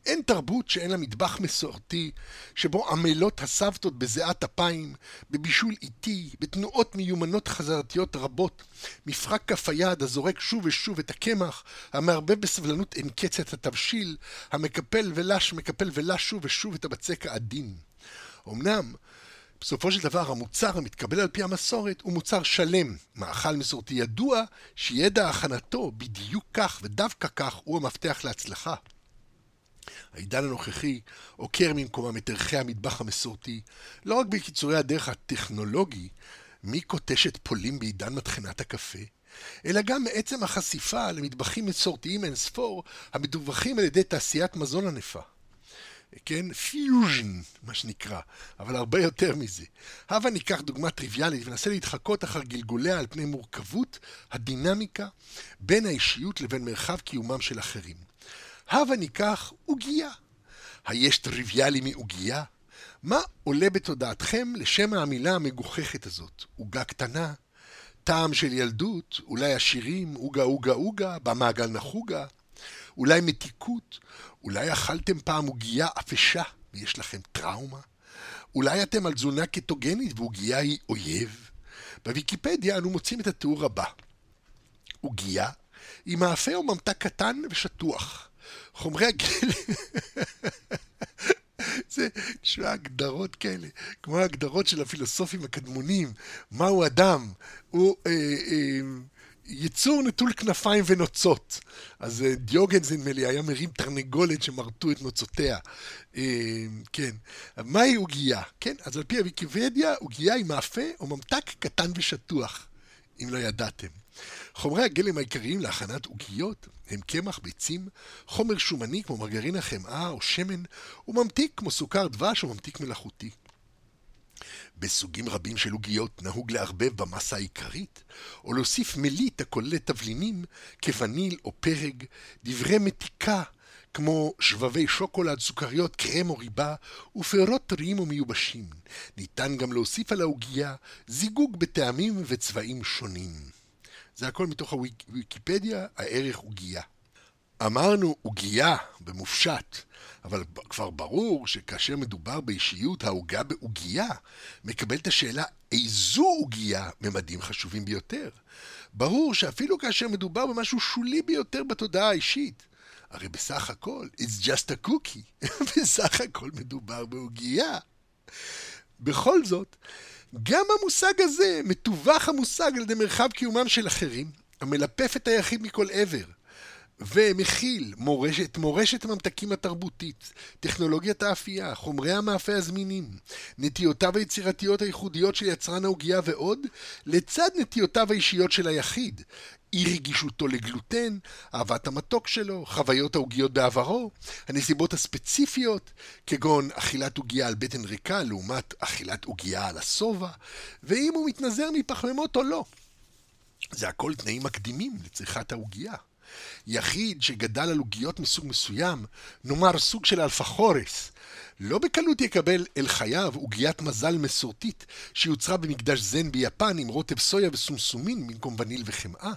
אין תרבות שאין לה מטבח מסורתי, שבו עמלות הסבתות בזיעת אפיים, בבישול איטי, בתנועות מיומנות חזרתיות רבות, מפרק כף היד הזורק שוב ושוב את הקמח, המערבב בסבלנות אין קץ את התבשיל, המקפל ולש מקפל ולש שוב ושוב את הבצק העדין. אמנם, בסופו של דבר המוצר המתקבל על פי המסורת הוא מוצר שלם, מאכל מסורתי ידוע שידע הכנתו בדיוק כך ודווקא כך הוא המפתח להצלחה. העידן הנוכחי עוקר ממקומם את ערכי המטבח המסורתי, לא רק בקיצורי הדרך הטכנולוגי, מי כותש את פוליו בעידן מטחנת הקפה, אלא גם מעצם החשיפה למטבחים מסורתיים אין ספור, המתווכים על ידי תעשיית מזון ענפה. כן? פיוז'ן, מה שנקרא, אבל הרבה יותר מזה. הבה ניקח דוגמה טריוויאלית וננסה להתחקות אחר גלגוליה על פני מורכבות הדינמיקה בין האישיות לבין מרחב קיומם של אחרים. הבה ניקח עוגייה. היש טריוויאלי מעוגייה? מה עולה בתודעתכם לשם המילה המגוחכת הזאת? עוגה קטנה? טעם של ילדות? אולי השירים עוגה עוגה עוגה? במעגל נחוגה? אולי מתיקות? אולי אכלתם פעם עוגייה אפשה ויש לכם טראומה? אולי אתם על תזונה קטוגנית ועוגייה היא אויב? בוויקיפדיה אנו מוצאים את התיאור הבא: עוגייה היא מאפה או ממתק קטן ושטוח. חומרי הגלם... זה, תשמע, הגדרות כאלה, כמו ההגדרות של הפילוסופים הקדמונים, מהו אדם? הוא אה, אה, יצור נטול כנפיים ונוצות. אז אה, דיוגנס, נדמה לי, היה מרים תרנגולת שמרטו את נוצותיה. אה, כן. מהי עוגייה? כן, אז על פי הוויקיפדיה, עוגייה היא מאפה או ממתק קטן ושטוח, אם לא ידעתם. חומרי הגלם העיקריים להכנת עוגיות הם קמח, ביצים, חומר שומני כמו מרגרינה חמאה או שמן, וממתיק כמו סוכר דבש או ממתיק מלאכותי. בסוגים רבים של עוגיות נהוג לערבב במסה העיקרית, או להוסיף מליט הכוללת תבלינים כווניל או פרג, דברי מתיקה כמו שבבי שוקולד, סוכריות, קרם או ריבה, ופירות טריים ומיובשים. ניתן גם להוסיף על העוגייה זיגוג בטעמים וצבעים שונים. זה הכל מתוך הוויקיפדיה, הערך עוגייה. אמרנו עוגייה במופשט, אבל כבר ברור שכאשר מדובר באישיות העוגה בעוגייה, מקבלת השאלה איזו עוגייה ממדים חשובים ביותר. ברור שאפילו כאשר מדובר במשהו שולי ביותר בתודעה האישית, הרי בסך הכל, it's just a cookie, [LAUGHS] בסך הכל מדובר בעוגייה. בכל זאת, גם המושג הזה מתווך המושג על ידי מרחב קיומם של אחרים, המלפף את היחיד מכל עבר, ומכיל מורשת, מורשת הממתקים התרבותית, טכנולוגיית האפייה, חומרי המאפה הזמינים, נטיותיו היצירתיות הייחודיות של יצרן העוגייה ועוד, לצד נטיותיו האישיות של היחיד, אי רגישותו לגלוטן, אהבת המתוק שלו, חוויות העוגיות בעברו, הנסיבות הספציפיות, כגון אכילת עוגיה על בטן ריקה לעומת אכילת עוגיה על השובע, ואם הוא מתנזר מפחמימות או לא. זה הכל תנאים מקדימים לצריכת העוגיה. יחיד שגדל על עוגיות מסוג מסוים, נאמר סוג של אלפחורס, לא בקלות יקבל אל חייו עוגיית מזל מסורתית שיוצרה במקדש זן ביפן עם רוטב סויה וסומסומין במקום וניל וחמאה.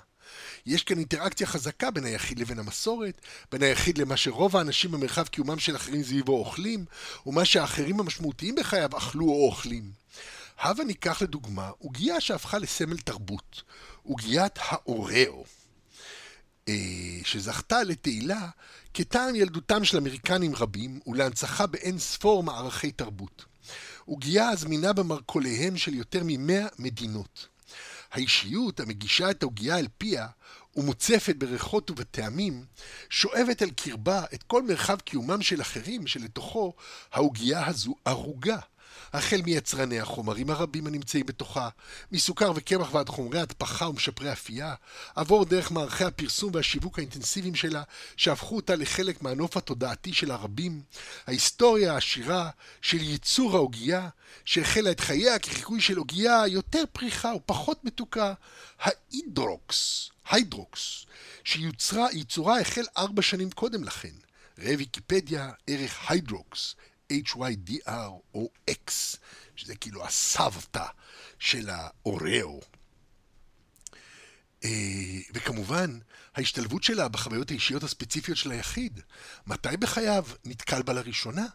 יש כאן אינטראקציה חזקה בין היחיד לבין המסורת, בין היחיד למה שרוב האנשים במרחב קיומם של אחרים סביבו אוכלים, ומה שהאחרים המשמעותיים בחייו אכלו או אוכלים. הבה ניקח לדוגמה עוגייה שהפכה לסמל תרבות, עוגיית האוראו, שזכתה לתהילה כטעם ילדותם של אמריקנים רבים ולהנצחה באין ספור מערכי תרבות. עוגייה הזמינה במרכוליהם של יותר ממאה מדינות. האישיות המגישה את העוגייה אל פיה ומוצפת בריחות ובטעמים, שואבת אל קרבה את כל מרחב קיומם של אחרים שלתוכו העוגייה הזו ערוגה. החל מיצרני החומרים הרבים הנמצאים בתוכה, מסוכר וקמח ועד חומרי הדפחה ומשפרי אפייה, עבור דרך מערכי הפרסום והשיווק האינטנסיביים שלה, שהפכו אותה לחלק מהנוף התודעתי של הרבים, ההיסטוריה העשירה של ייצור העוגייה, שהחלה את חייה כחיקוי של עוגייה יותר פריכה ופחות מתוקה, ה Hydrox, Hydrox, שייצורה החל ארבע שנים קודם לכן. ראה ויקיפדיה, ערך Hydrox, H-Y-D-R-O-X, שזה כאילו הסבתא של האוראו. אה, וכמובן, ההשתלבות שלה בחוויות האישיות הספציפיות של היחיד. מתי בחייו נתקל בה לראשונה?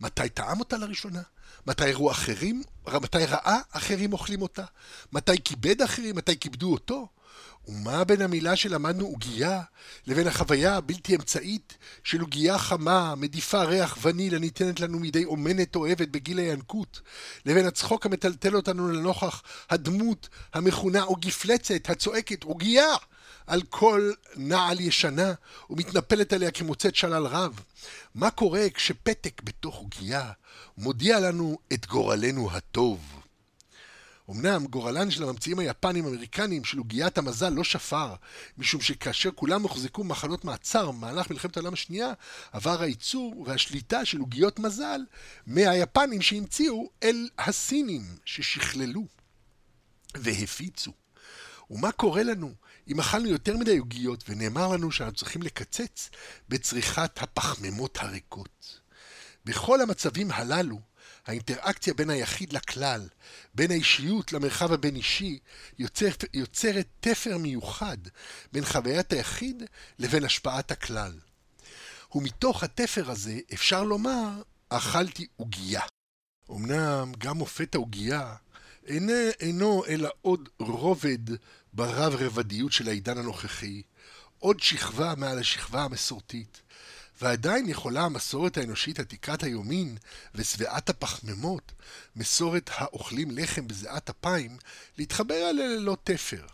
מתי טעם אותה לראשונה? מתי הראו אחרים? מתי ראה אחרים אוכלים אותה? מתי כיבד אחרים? מתי כיבדו אותו? ומה בין המילה שלמדנו עוגייה לבין החוויה הבלתי אמצעית של עוגייה חמה, מדיפה ריח וניל הניתנת לנו מידי אומנת אוהבת בגיל הינקות, לבין הצחוק המטלטל אותנו לנוכח הדמות המכונה או גפלצת הצועקת עוגייה על כל נעל ישנה ומתנפלת עליה כמוצאת שלל רב? מה קורה כשפתק בתוך עוגייה מודיע לנו את גורלנו הטוב? אמנם גורלן של הממציאים היפנים-אמריקנים של עוגיית המזל לא שפר, משום שכאשר כולם הוחזקו במחנות מעצר במהלך מלחמת העולם השנייה, עבר הייצור והשליטה של עוגיות מזל מהיפנים שהמציאו אל הסינים ששכללו והפיצו. ומה קורה לנו אם אכלנו יותר מדי עוגיות ונאמר לנו שאנחנו צריכים לקצץ בצריכת הפחמימות הריקות? בכל המצבים הללו, האינטראקציה בין היחיד לכלל, בין האישיות למרחב הבין-אישי, יוצר, יוצרת תפר מיוחד בין חוויית היחיד לבין השפעת הכלל. ומתוך התפר הזה אפשר לומר, אכלתי עוגייה. אמנם גם מופת העוגייה אינו, אינו אלא עוד רובד ברב-רבדיות של העידן הנוכחי, עוד שכבה מעל השכבה המסורתית, ועדיין יכולה המסורת האנושית עתיקת היומין ושבעת הפחמימות, מסורת האוכלים לחם בזיעת אפיים, להתחבר עליה ללא תפר.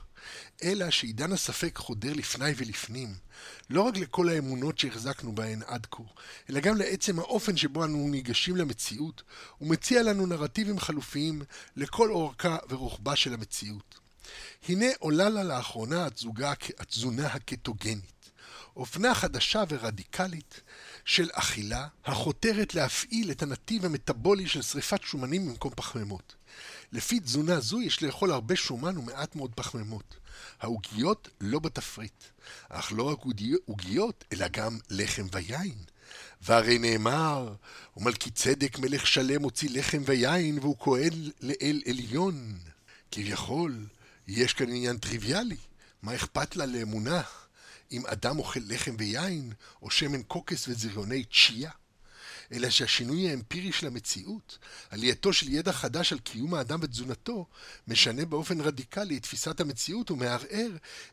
אלא שעידן הספק חודר לפני ולפנים, לא רק לכל האמונות שהחזקנו בהן עד כה, אלא גם לעצם האופן שבו אנו ניגשים למציאות, ומציע לנו נרטיבים חלופיים לכל אורכה ורוחבה של המציאות. הנה עולה לה לאחרונה התזוגה, התזונה הקטוגנית. אופנה חדשה ורדיקלית של אכילה, החותרת להפעיל את הנתיב המטבולי של שריפת שומנים במקום פחמימות. לפי תזונה זו יש לאכול הרבה שומן ומעט מאוד פחמימות. העוגיות לא בתפריט, אך לא רק עוגיות, אלא גם לחם ויין. והרי נאמר, ומלכי צדק מלך שלם הוציא לחם ויין והוא כהן לאל עליון. כביכול, יש כאן עניין טריוויאלי, מה אכפת לה לאמונה? אם אדם אוכל לחם ויין, או שמן קוקס וזריוני צ'יה, אלא שהשינוי האמפירי של המציאות, עלייתו של ידע חדש על קיום האדם ותזונתו, משנה באופן רדיקלי את תפיסת המציאות ומערער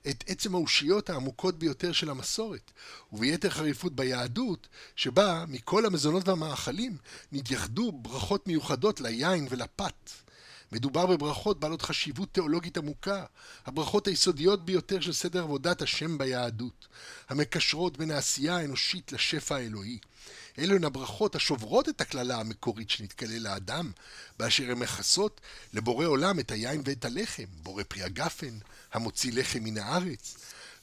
את עצם האושיות העמוקות ביותר של המסורת, וביתר חריפות ביהדות, שבה מכל המזונות והמאכלים נתייחדו ברכות מיוחדות ליין ולפת. מדובר בברכות בעלות חשיבות תיאולוגית עמוקה, הברכות היסודיות ביותר של סדר עבודת השם ביהדות, המקשרות בין העשייה האנושית לשפע האלוהי. אלו הן הברכות השוברות את הקללה המקורית שנתקלל לאדם, באשר הן מכסות לבורא עולם את היין ואת הלחם, בורא פרי הגפן, המוציא לחם מן הארץ.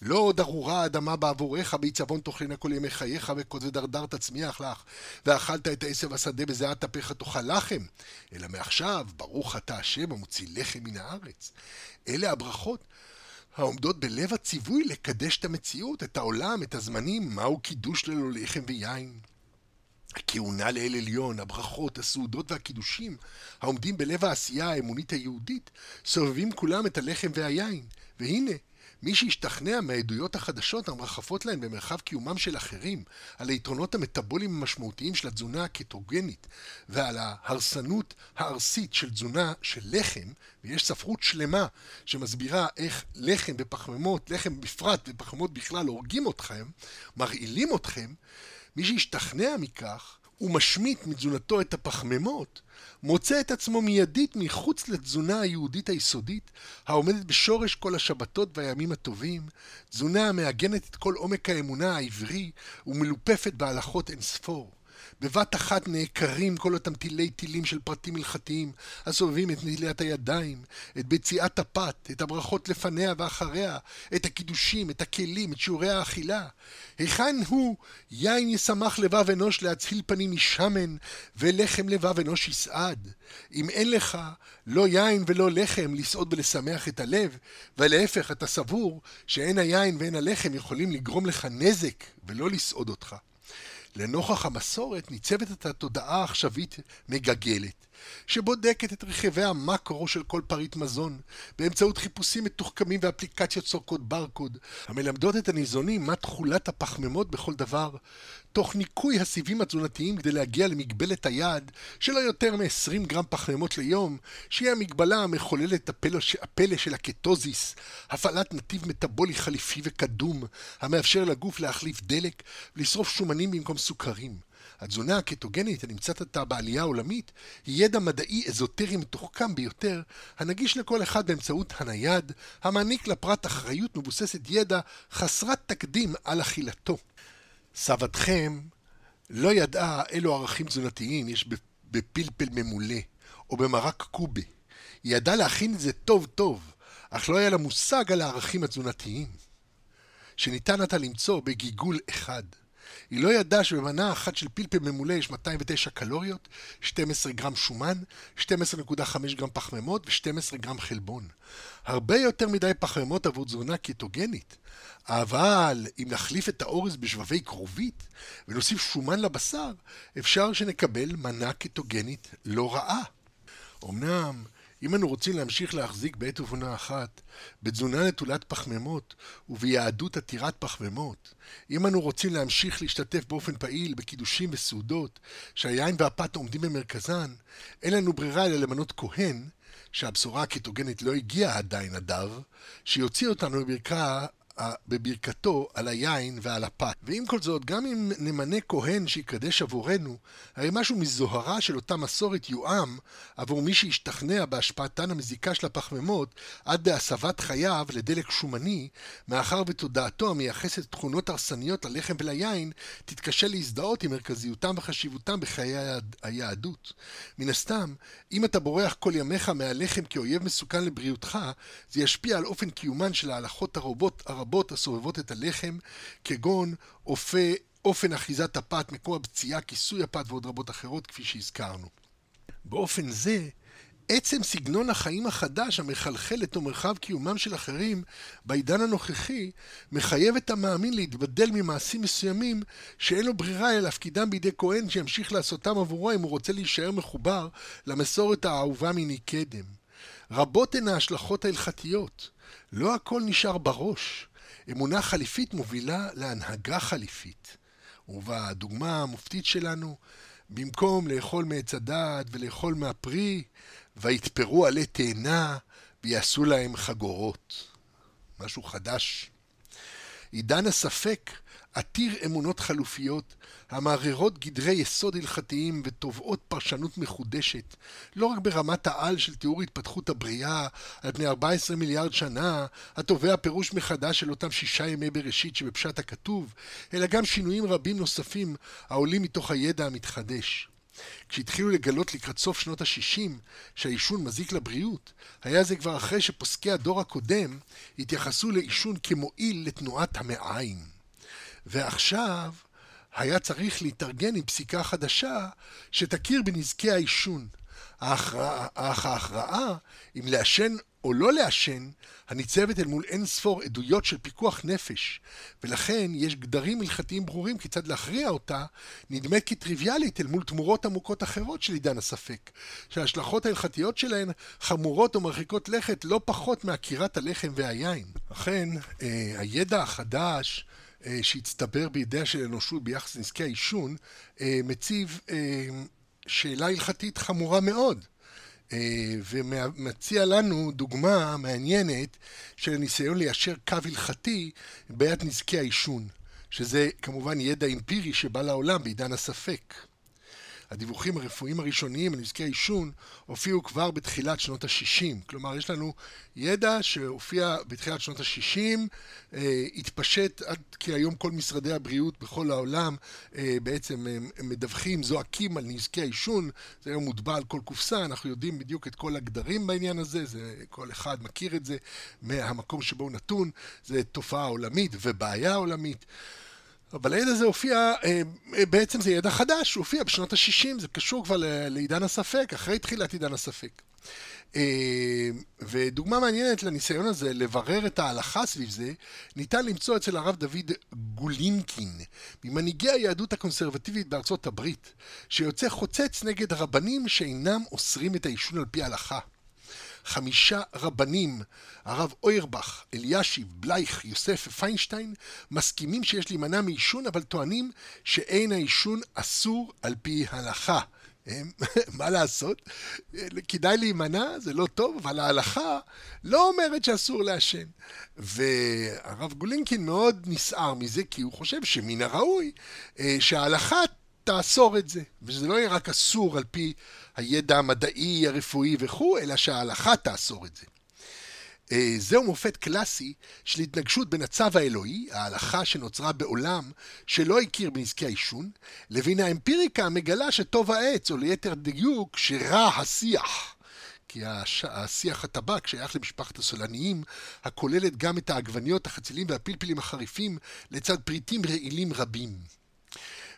לא עוד ארורה האדמה בעבורך, בעיצבון תאכלנה כל ימי חייך, וכוז ודרדר תצמיח לך, ואכלת את העשב השדה בזיעת אפיך תאכל לחם. אלא מעכשיו, ברוך אתה השם המוציא לחם מן הארץ. אלה הברכות העומדות בלב הציווי לקדש את המציאות, את העולם, את הזמנים, מהו קידוש ללא לחם ויין. הכהונה לאל עליון, הברכות, הסעודות והקידושים, העומדים בלב העשייה האמונית היהודית, סובבים כולם את הלחם והיין. והנה, מי שהשתכנע מהעדויות החדשות המרחפות להן במרחב קיומם של אחרים, על היתרונות המטאבוליים המשמעותיים של התזונה הקטוגנית, ועל ההרסנות הארסית של תזונה של לחם, ויש ספרות שלמה שמסבירה איך לחם ופחמימות, לחם בפרט ופחמימות בכלל הורגים אתכם, מרעילים אתכם, מי שהשתכנע מכך, ומשמיט מתזונתו את הפחמימות, מוצא את עצמו מיידית מחוץ לתזונה היהודית היסודית, העומדת בשורש כל השבתות והימים הטובים, תזונה המעגנת את כל עומק האמונה העברי ומלופפת בהלכות אין ספור. בבת אחת נעקרים כל אותם תילי תילים של פרטים הלכתיים הסובבים את נטילת הידיים, את ביציאת הפת, את הברכות לפניה ואחריה, את הקידושים, את הכלים, את שיעורי האכילה. היכן הוא יין ישמח לבב אנוש להצהיל פנים משמן, ולחם לבב אנוש יסעד? אם אין לך לא יין ולא לחם לסעוד ולשמח את הלב, ולהפך אתה סבור שאין היין ואין הלחם יכולים לגרום לך נזק ולא לסעוד אותך. לנוכח המסורת ניצבת את התודעה העכשווית מגגלת, שבודקת את רכיבי המקרו של כל פריט מזון, באמצעות חיפושים מתוחכמים ואפליקציות סורקות ברקוד, המלמדות את הניזונים מה תכולת הפחמימות בכל דבר, תוך ניקוי הסיבים התזונתיים כדי להגיע למגבלת היעד שלא יותר מ-20 גרם פחמימות ליום, שהיא המגבלה המחוללת הפלא, הפלא של הקטוזיס, הפעלת נתיב מטבולי חליפי וקדום, המאפשר לגוף להחליף דלק ולשרוף שומנים במקום סוכרים. התזונה הקטוגנית הנמצאת עתה בעלייה העולמית היא ידע מדעי אזוטרי מתוחכם ביותר, הנגיש לכל אחד באמצעות הנייד, המעניק לפרט אחריות מבוססת ידע חסרת תקדים על אכילתו. סבתכם לא ידעה אילו ערכים תזונתיים יש בפלפל ממולא או במרק קובה. היא ידעה להכין את זה טוב טוב, אך לא היה לה מושג על הערכים התזונתיים, שניתן עתה למצוא בגיגול אחד. היא לא ידעה שבמנה אחת של פלפל ממולא יש 209 קלוריות, 12 גרם שומן, 12.5 גרם פחמימות ו-12 גרם חלבון. הרבה יותר מדי פחמימות עבור תזונה קטוגנית. אבל אם נחליף את האורז בשבבי כרובית ונוסיף שומן לבשר, אפשר שנקבל מנה קטוגנית לא רעה. אמנם, אם אנו רוצים להמשיך להחזיק בעת ובעונה אחת, בתזונה נטולת פחמימות וביהדות עתירת פחמימות, אם אנו רוצים להמשיך להשתתף באופן פעיל בקידושים וסעודות, שהיין והפת עומדים במרכזן, אין לנו ברירה אלא למנות כהן, שהבשורה הקטוגנית לא הגיעה עדיין עד שיוציא אותנו בברכה בברכתו על היין ועל הפת. ועם כל זאת, גם אם נמנה כהן שיקדש עבורנו, הרי משהו מזוהרה של אותה מסורת יועם עבור מי שישתכנע בהשפעתן המזיקה של הפחמימות עד בהסבת חייו לדלק שומני, מאחר ותודעתו המייחסת תכונות הרסניות ללחם וליין, תתקשה להזדהות עם מרכזיותם וחשיבותם בחיי היהדות. מן הסתם, אם אתה בורח כל ימיך מהלחם כאויב מסוכן לבריאותך, זה ישפיע על אופן קיומן של ההלכות הרבות, הרבות הסובבות את הלחם, כגון אופי, אופן אחיזת הפת, מקום הפציעה, כיסוי הפת ועוד רבות אחרות, כפי שהזכרנו. באופן זה, עצם סגנון החיים החדש המחלחל לתוך מרחב קיומם של אחרים בעידן הנוכחי מחייב את המאמין להתבדל ממעשים מסוימים שאין לו ברירה אלא להפקידם בידי כהן שימשיך לעשותם עבורו אם הוא רוצה להישאר מחובר למסורת האהובה מני קדם. רבות הן ההשלכות ההלכתיות. לא הכל נשאר בראש. אמונה חליפית מובילה להנהגה חליפית. ובדוגמה המופתית שלנו, במקום לאכול מעץ הדעת ולאכול מהפרי, ויתפרו עלי תאנה ויעשו להם חגורות. משהו חדש. עידן הספק עתיר אמונות חלופיות, המערערות גדרי יסוד הלכתיים ותובעות פרשנות מחודשת, לא רק ברמת העל של תיאור התפתחות הבריאה על פני 14 מיליארד שנה, התובע פירוש מחדש של אותם שישה ימי בראשית שבפשט הכתוב, אלא גם שינויים רבים נוספים העולים מתוך הידע המתחדש. כשהתחילו לגלות לקראת סוף שנות ה-60 שהעישון מזיק לבריאות, היה זה כבר אחרי שפוסקי הדור הקודם התייחסו לעישון כמועיל לתנועת המעיים. ועכשיו היה צריך להתארגן עם פסיקה חדשה שתכיר בנזקי העישון. אך ההכרעה אם לעשן או לא לעשן, הניצבת אל מול אין ספור עדויות של פיקוח נפש, ולכן יש גדרים הלכתיים ברורים כיצד להכריע אותה, נדמת כטריוויאלית אל מול תמורות עמוקות אחרות של עידן הספק, שההשלכות ההלכתיות שלהן חמורות ומרחיקות לכת לא פחות מעקירת הלחם והיין. אכן, אה, הידע החדש שהצטבר בידיה של האנושות ביחס לנזקי העישון, אה, מציב שאלה הלכתית חמורה מאוד. אה, ומציע לנו דוגמה מעניינת של ניסיון ליישר קו הלכתי בעיית נזקי העישון, שזה כמובן ידע אמפירי שבא לעולם בעידן הספק. הדיווחים הרפואיים הראשוניים על נזקי העישון הופיעו כבר בתחילת שנות ה-60. כלומר, יש לנו ידע שהופיע בתחילת שנות ה-60, אה, התפשט עד כי היום כל משרדי הבריאות בכל העולם אה, בעצם הם מדווחים, זועקים על נזקי העישון, זה היום מוטבע על כל קופסה, אנחנו יודעים בדיוק את כל הגדרים בעניין הזה, זה, כל אחד מכיר את זה מהמקום שבו הוא נתון, זה תופעה עולמית ובעיה עולמית. אבל הידע הזה הופיע, אה, אה, בעצם זה ידע חדש, הוא הופיע בשנות ה-60, זה קשור כבר לעידן הספק, אחרי תחילת עידן הספק. אה, ודוגמה מעניינת לניסיון הזה לברר את ההלכה סביב זה, ניתן למצוא אצל הרב דוד גולינקין, ממנהיגי היהדות הקונסרבטיבית בארצות הברית, שיוצא חוצץ נגד רבנים שאינם אוסרים את העישון על פי ההלכה. חמישה רבנים, הרב אוירבך, אלישיב, בלייך, יוסף ופיינשטיין, מסכימים שיש להימנע מעישון, אבל טוענים שאין העישון אסור על פי הלכה. [LAUGHS] מה לעשות? כדאי להימנע, זה לא טוב, אבל ההלכה לא אומרת שאסור לעשן. והרב גולינקין מאוד נסער מזה, כי הוא חושב שמן הראוי אה, שההלכה תאסור את זה, ושזה לא יהיה רק אסור על פי הידע המדעי, הרפואי וכו', אלא שההלכה תאסור את זה. אה, זהו מופת קלאסי של התנגשות בין הצו האלוהי, ההלכה שנוצרה בעולם שלא הכיר בנזקי העישון, לבין האמפיריקה המגלה שטוב העץ, או ליתר דיוק, שרע השיח. כי השיח הטבק שייך למשפחת הסולניים, הכוללת גם את העגבניות, החצילים והפלפלים החריפים, לצד פריטים רעילים רבים.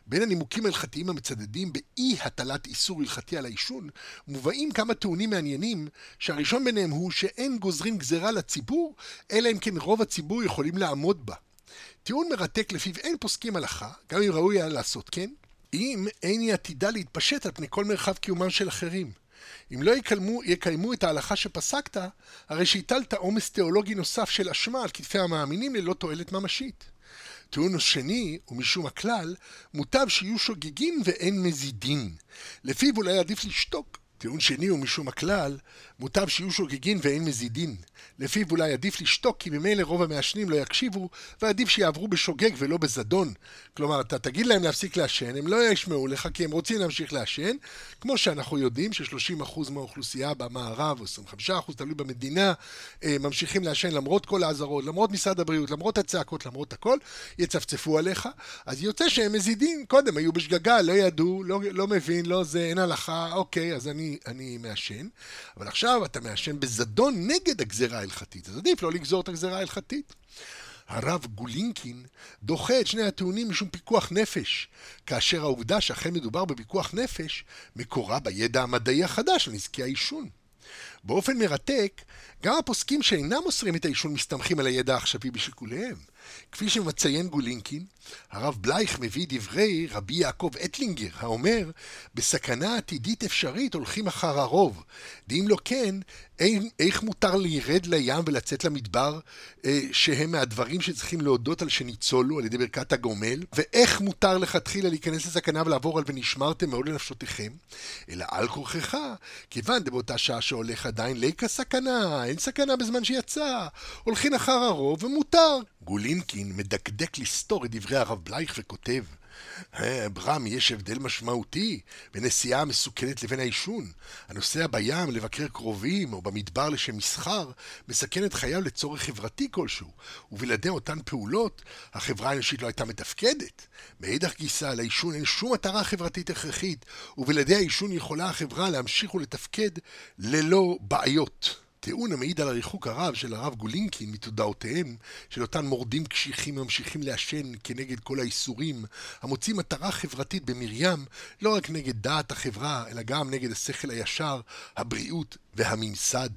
בין הנימוקים ההלכתיים המצדדים באי הטלת איסור הלכתי על העישון, מובאים כמה טיעונים מעניינים, שהראשון ביניהם הוא שאין גוזרים גזרה לציבור, אלא אם כן רוב הציבור יכולים לעמוד בה. טיעון מרתק לפיו אין פוסקים הלכה, גם אם ראוי היה לעשות כן, אם אין היא עתידה להתפשט על פני כל מרחב קיומם של אחרים. אם לא יקלמו, יקיימו את ההלכה שפסקת, הרי שהטלת עומס תיאולוגי נוסף של אשמה על כתפי המאמינים ללא תועלת ממשית. טיעון השני, ומשום הכלל, מוטב שיהיו שוגגים ואין מזידין. לפיו אולי עדיף לשתוק. טיעון שני הוא משום הכלל, מוטב שיהיו שוגגין ואין מזידין. לפיו אולי עדיף לשתוק, כי ממילא רוב המעשנים לא יקשיבו, ועדיף שיעברו בשוגג ולא בזדון. כלומר, אתה תגיד להם להפסיק לעשן, הם לא ישמעו לך כי הם רוצים להמשיך לעשן, כמו שאנחנו יודעים ש-30% מהאוכלוסייה במערב, או 25% תלוי במדינה, אה, ממשיכים לעשן למרות כל האזהרות, למרות משרד הבריאות, למרות הצעקות, למרות הכל, יצפצפו עליך. אז יוצא שהם מזידים, קודם היו בשגגה, לא ידעו, לא, לא מבין, לא זה, אין הלכה, אוקיי, אז אני, אני מעשן. אבל עכשיו אתה מעשן בזדון נגד הגזרה ההלכתית, אז עדיף לא לגזור את הגזרה ההלכתית. הרב גולינקין דוחה את שני הטיעונים משום פיקוח נפש, כאשר העובדה שאכן מדובר בפיקוח נפש מקורה בידע המדעי החדש על נזקי העישון. באופן מרתק, גם הפוסקים שאינם מוסרים את העישון מסתמכים על הידע העכשווי בשיקוליהם. כפי שמציין גולינקין, הרב בלייך מביא דברי רבי יעקב אטלינגר, האומר, בסכנה עתידית אפשרית הולכים אחר הרוב, ואם לא כן, אין, איך מותר לירד לים ולצאת למדבר, אה, שהם מהדברים שצריכים להודות על שניצולו על ידי ברכת הגומל, ואיך מותר לכתחילה להיכנס לסכנה ולעבור על ונשמרתם מאוד לנפשותיכם, אלא על כורכך, כיוון דבאותה שעה שהולך עדיין ליקה סכנה, אין סכנה בזמן שיצא, הולכים אחר הרוב ומותר. גולינקין מדקדק לסתור את דברי הרב בלייך וכותב ברם, יש הבדל משמעותי בין נסיעה המסוכנת לבין העישון. הנוסע בים לבקר קרובים או במדבר לשם מסחר מסכן את חייו לצורך חברתי כלשהו, ובלעדי אותן פעולות החברה האנושית לא הייתה מתפקדת. מאידך גיסא, לעישון אין שום מטרה חברתית הכרחית, ובלעדי העישון יכולה החברה להמשיך ולתפקד ללא בעיות. טיעון המעיד על הריחוק הרב של הרב גולינקין מתודעותיהם של אותן מורדים קשיחים הממשיכים לעשן כנגד כל האיסורים, המוצאים מטרה חברתית במרים לא רק נגד דעת החברה, אלא גם נגד השכל הישר, הבריאות והממסד.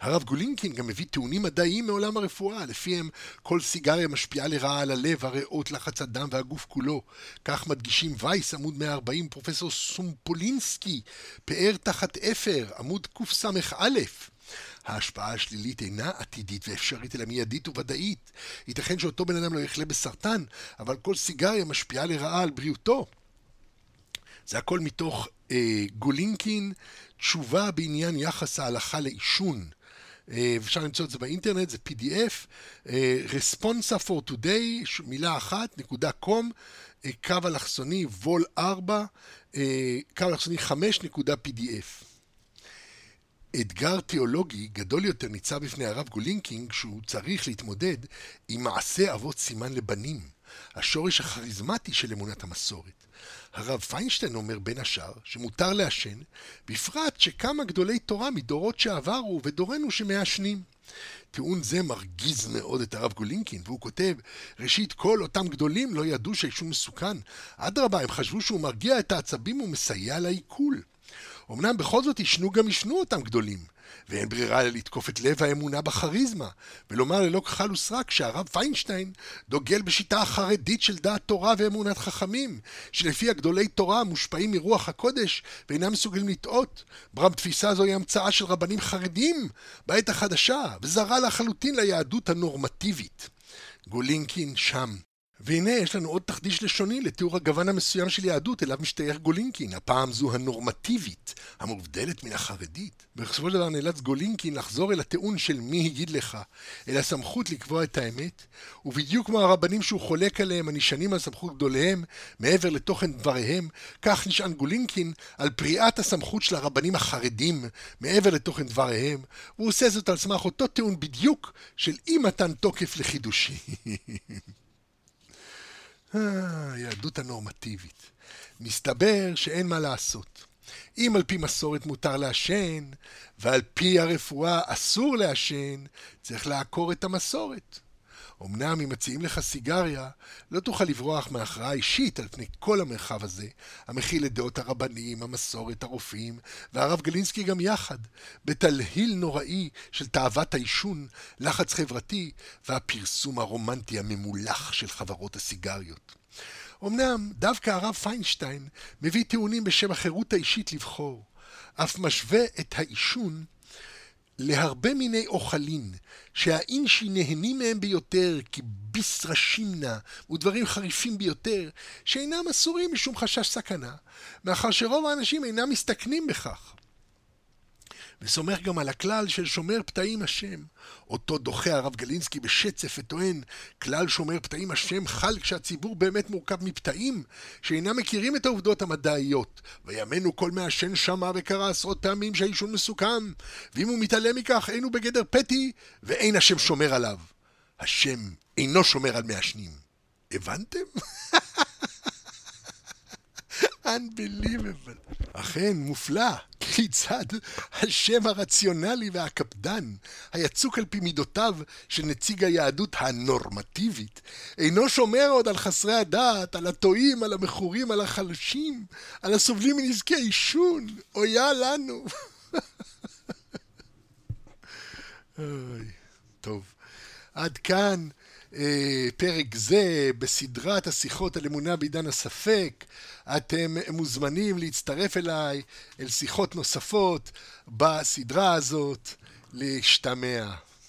הרב גולינקין גם מביא טיעונים מדעיים מעולם הרפואה, לפיהם כל סיגריה משפיעה לרעה על הלב, הריאות, לחץ הדם והגוף כולו. כך מדגישים וייס, עמוד 140, פרופסור סומפולינסקי, פאר תחת אפר, עמוד קס"א. ההשפעה השלילית אינה עתידית ואפשרית, אלא מיידית וודאית. ייתכן שאותו בן אדם לא יחלה בסרטן, אבל כל סיגריה משפיעה לרעה על בריאותו. זה הכל מתוך אה, גולינקין, תשובה בעניין יחס ההלכה לעישון. אה, אפשר למצוא את זה באינטרנט, זה PDF, אה, Responsa for today, מילה אחת, נקודה com, אה, קו אלכסוני, vol 4, קו אלכסוני 5, נקודה PDF. אתגר תיאולוגי גדול יותר ניצב בפני הרב גולינקין כשהוא צריך להתמודד עם מעשה אבות סימן לבנים, השורש הכריזמטי של אמונת המסורת. הרב פיינשטיין אומר בין השאר שמותר לעשן, בפרט שכמה גדולי תורה מדורות שעברו ודורנו שמעשנים. טיעון זה מרגיז מאוד את הרב גולינקין, והוא כותב, ראשית, כל אותם גדולים לא ידעו שהעישון מסוכן. אדרבה, הם חשבו שהוא מרגיע את העצבים ומסייע לעיכול. אמנם בכל זאת ישנו גם ישנו אותם גדולים, ואין ברירה אלא לתקוף את לב האמונה בכריזמה, ולומר ללא כחל וסרק שהרב פיינשטיין דוגל בשיטה החרדית של דעת תורה ואמונת חכמים, שלפיה גדולי תורה מושפעים מרוח הקודש ואינם מסוגלים לטעות. ברם תפיסה זו היא המצאה של רבנים חרדים בעת החדשה, וזרה לחלוטין ליהדות הנורמטיבית. גולינקין שם, והנה יש לנו עוד תחדיש לשוני לתיאור הגוון המסוים של יהדות אליו משתייך גולינקין, הפעם זו הנורמטיבית, המובדלת מן החרדית. בסופו של דבר נאלץ גולינקין לחזור אל הטיעון של מי הגיד לך, אל הסמכות לקבוע את האמת, ובדיוק כמו הרבנים שהוא חולק עליהם, הנשענים על סמכות גדוליהם, מעבר לתוכן דבריהם, כך נשען גולינקין על פריעת הסמכות של הרבנים החרדים, מעבר לתוכן דבריהם, והוא עושה זאת על סמך אותו טיעון בדיוק של אי מתן תוקף לחידושים. [LAUGHS] היהדות הנורמטיבית. מסתבר שאין מה לעשות. אם על פי מסורת מותר לעשן, ועל פי הרפואה אסור לעשן, צריך לעקור את המסורת. אמנם אם מציעים לך סיגריה, לא תוכל לברוח מהכרעה אישית על פני כל המרחב הזה, המכיל את דעות הרבנים, המסורת, הרופאים, והרב גלינסקי גם יחד, בתלהיל נוראי של תאוות העישון, לחץ חברתי, והפרסום הרומנטי הממולח של חברות הסיגריות. אמנם דווקא הרב פיינשטיין מביא טיעונים בשם החירות האישית לבחור, אף משווה את העישון להרבה מיני אוכלים, שהאינשי נהנים מהם ביותר, כי ביסרא שימנה ודברים חריפים ביותר, שאינם אסורים משום חשש סכנה, מאחר שרוב האנשים אינם מסתכנים בכך. וסומך גם על הכלל של שומר פתאים השם. אותו דוחה הרב גלינסקי בשצף וטוען, כלל שומר פתאים השם חל כשהציבור באמת מורכב מפתאים, שאינם מכירים את העובדות המדעיות. וימינו כל מעשן שמע וקרא עשרות פעמים שהעישון מסוכן, ואם הוא מתעלם מכך אין הוא בגדר פתי, ואין השם שומר עליו. השם אינו שומר על מעשנים. הבנתם? [LAUGHS] Unbelievable. אכן, מופלא. כיצד השם הרציונלי והקפדן, היצוק על פי מידותיו של נציג היהדות הנורמטיבית, אינו שומר עוד על חסרי הדעת, על הטועים, על המכורים, על החלשים, על הסובלים מנזקי עישון. אויה לנו. [LAUGHS] אוי, טוב. עד כאן. אה, פרק זה בסדרת השיחות על אמונה בעידן הספק. אתם מוזמנים להצטרף אליי אל שיחות נוספות בסדרה הזאת. להשתמע.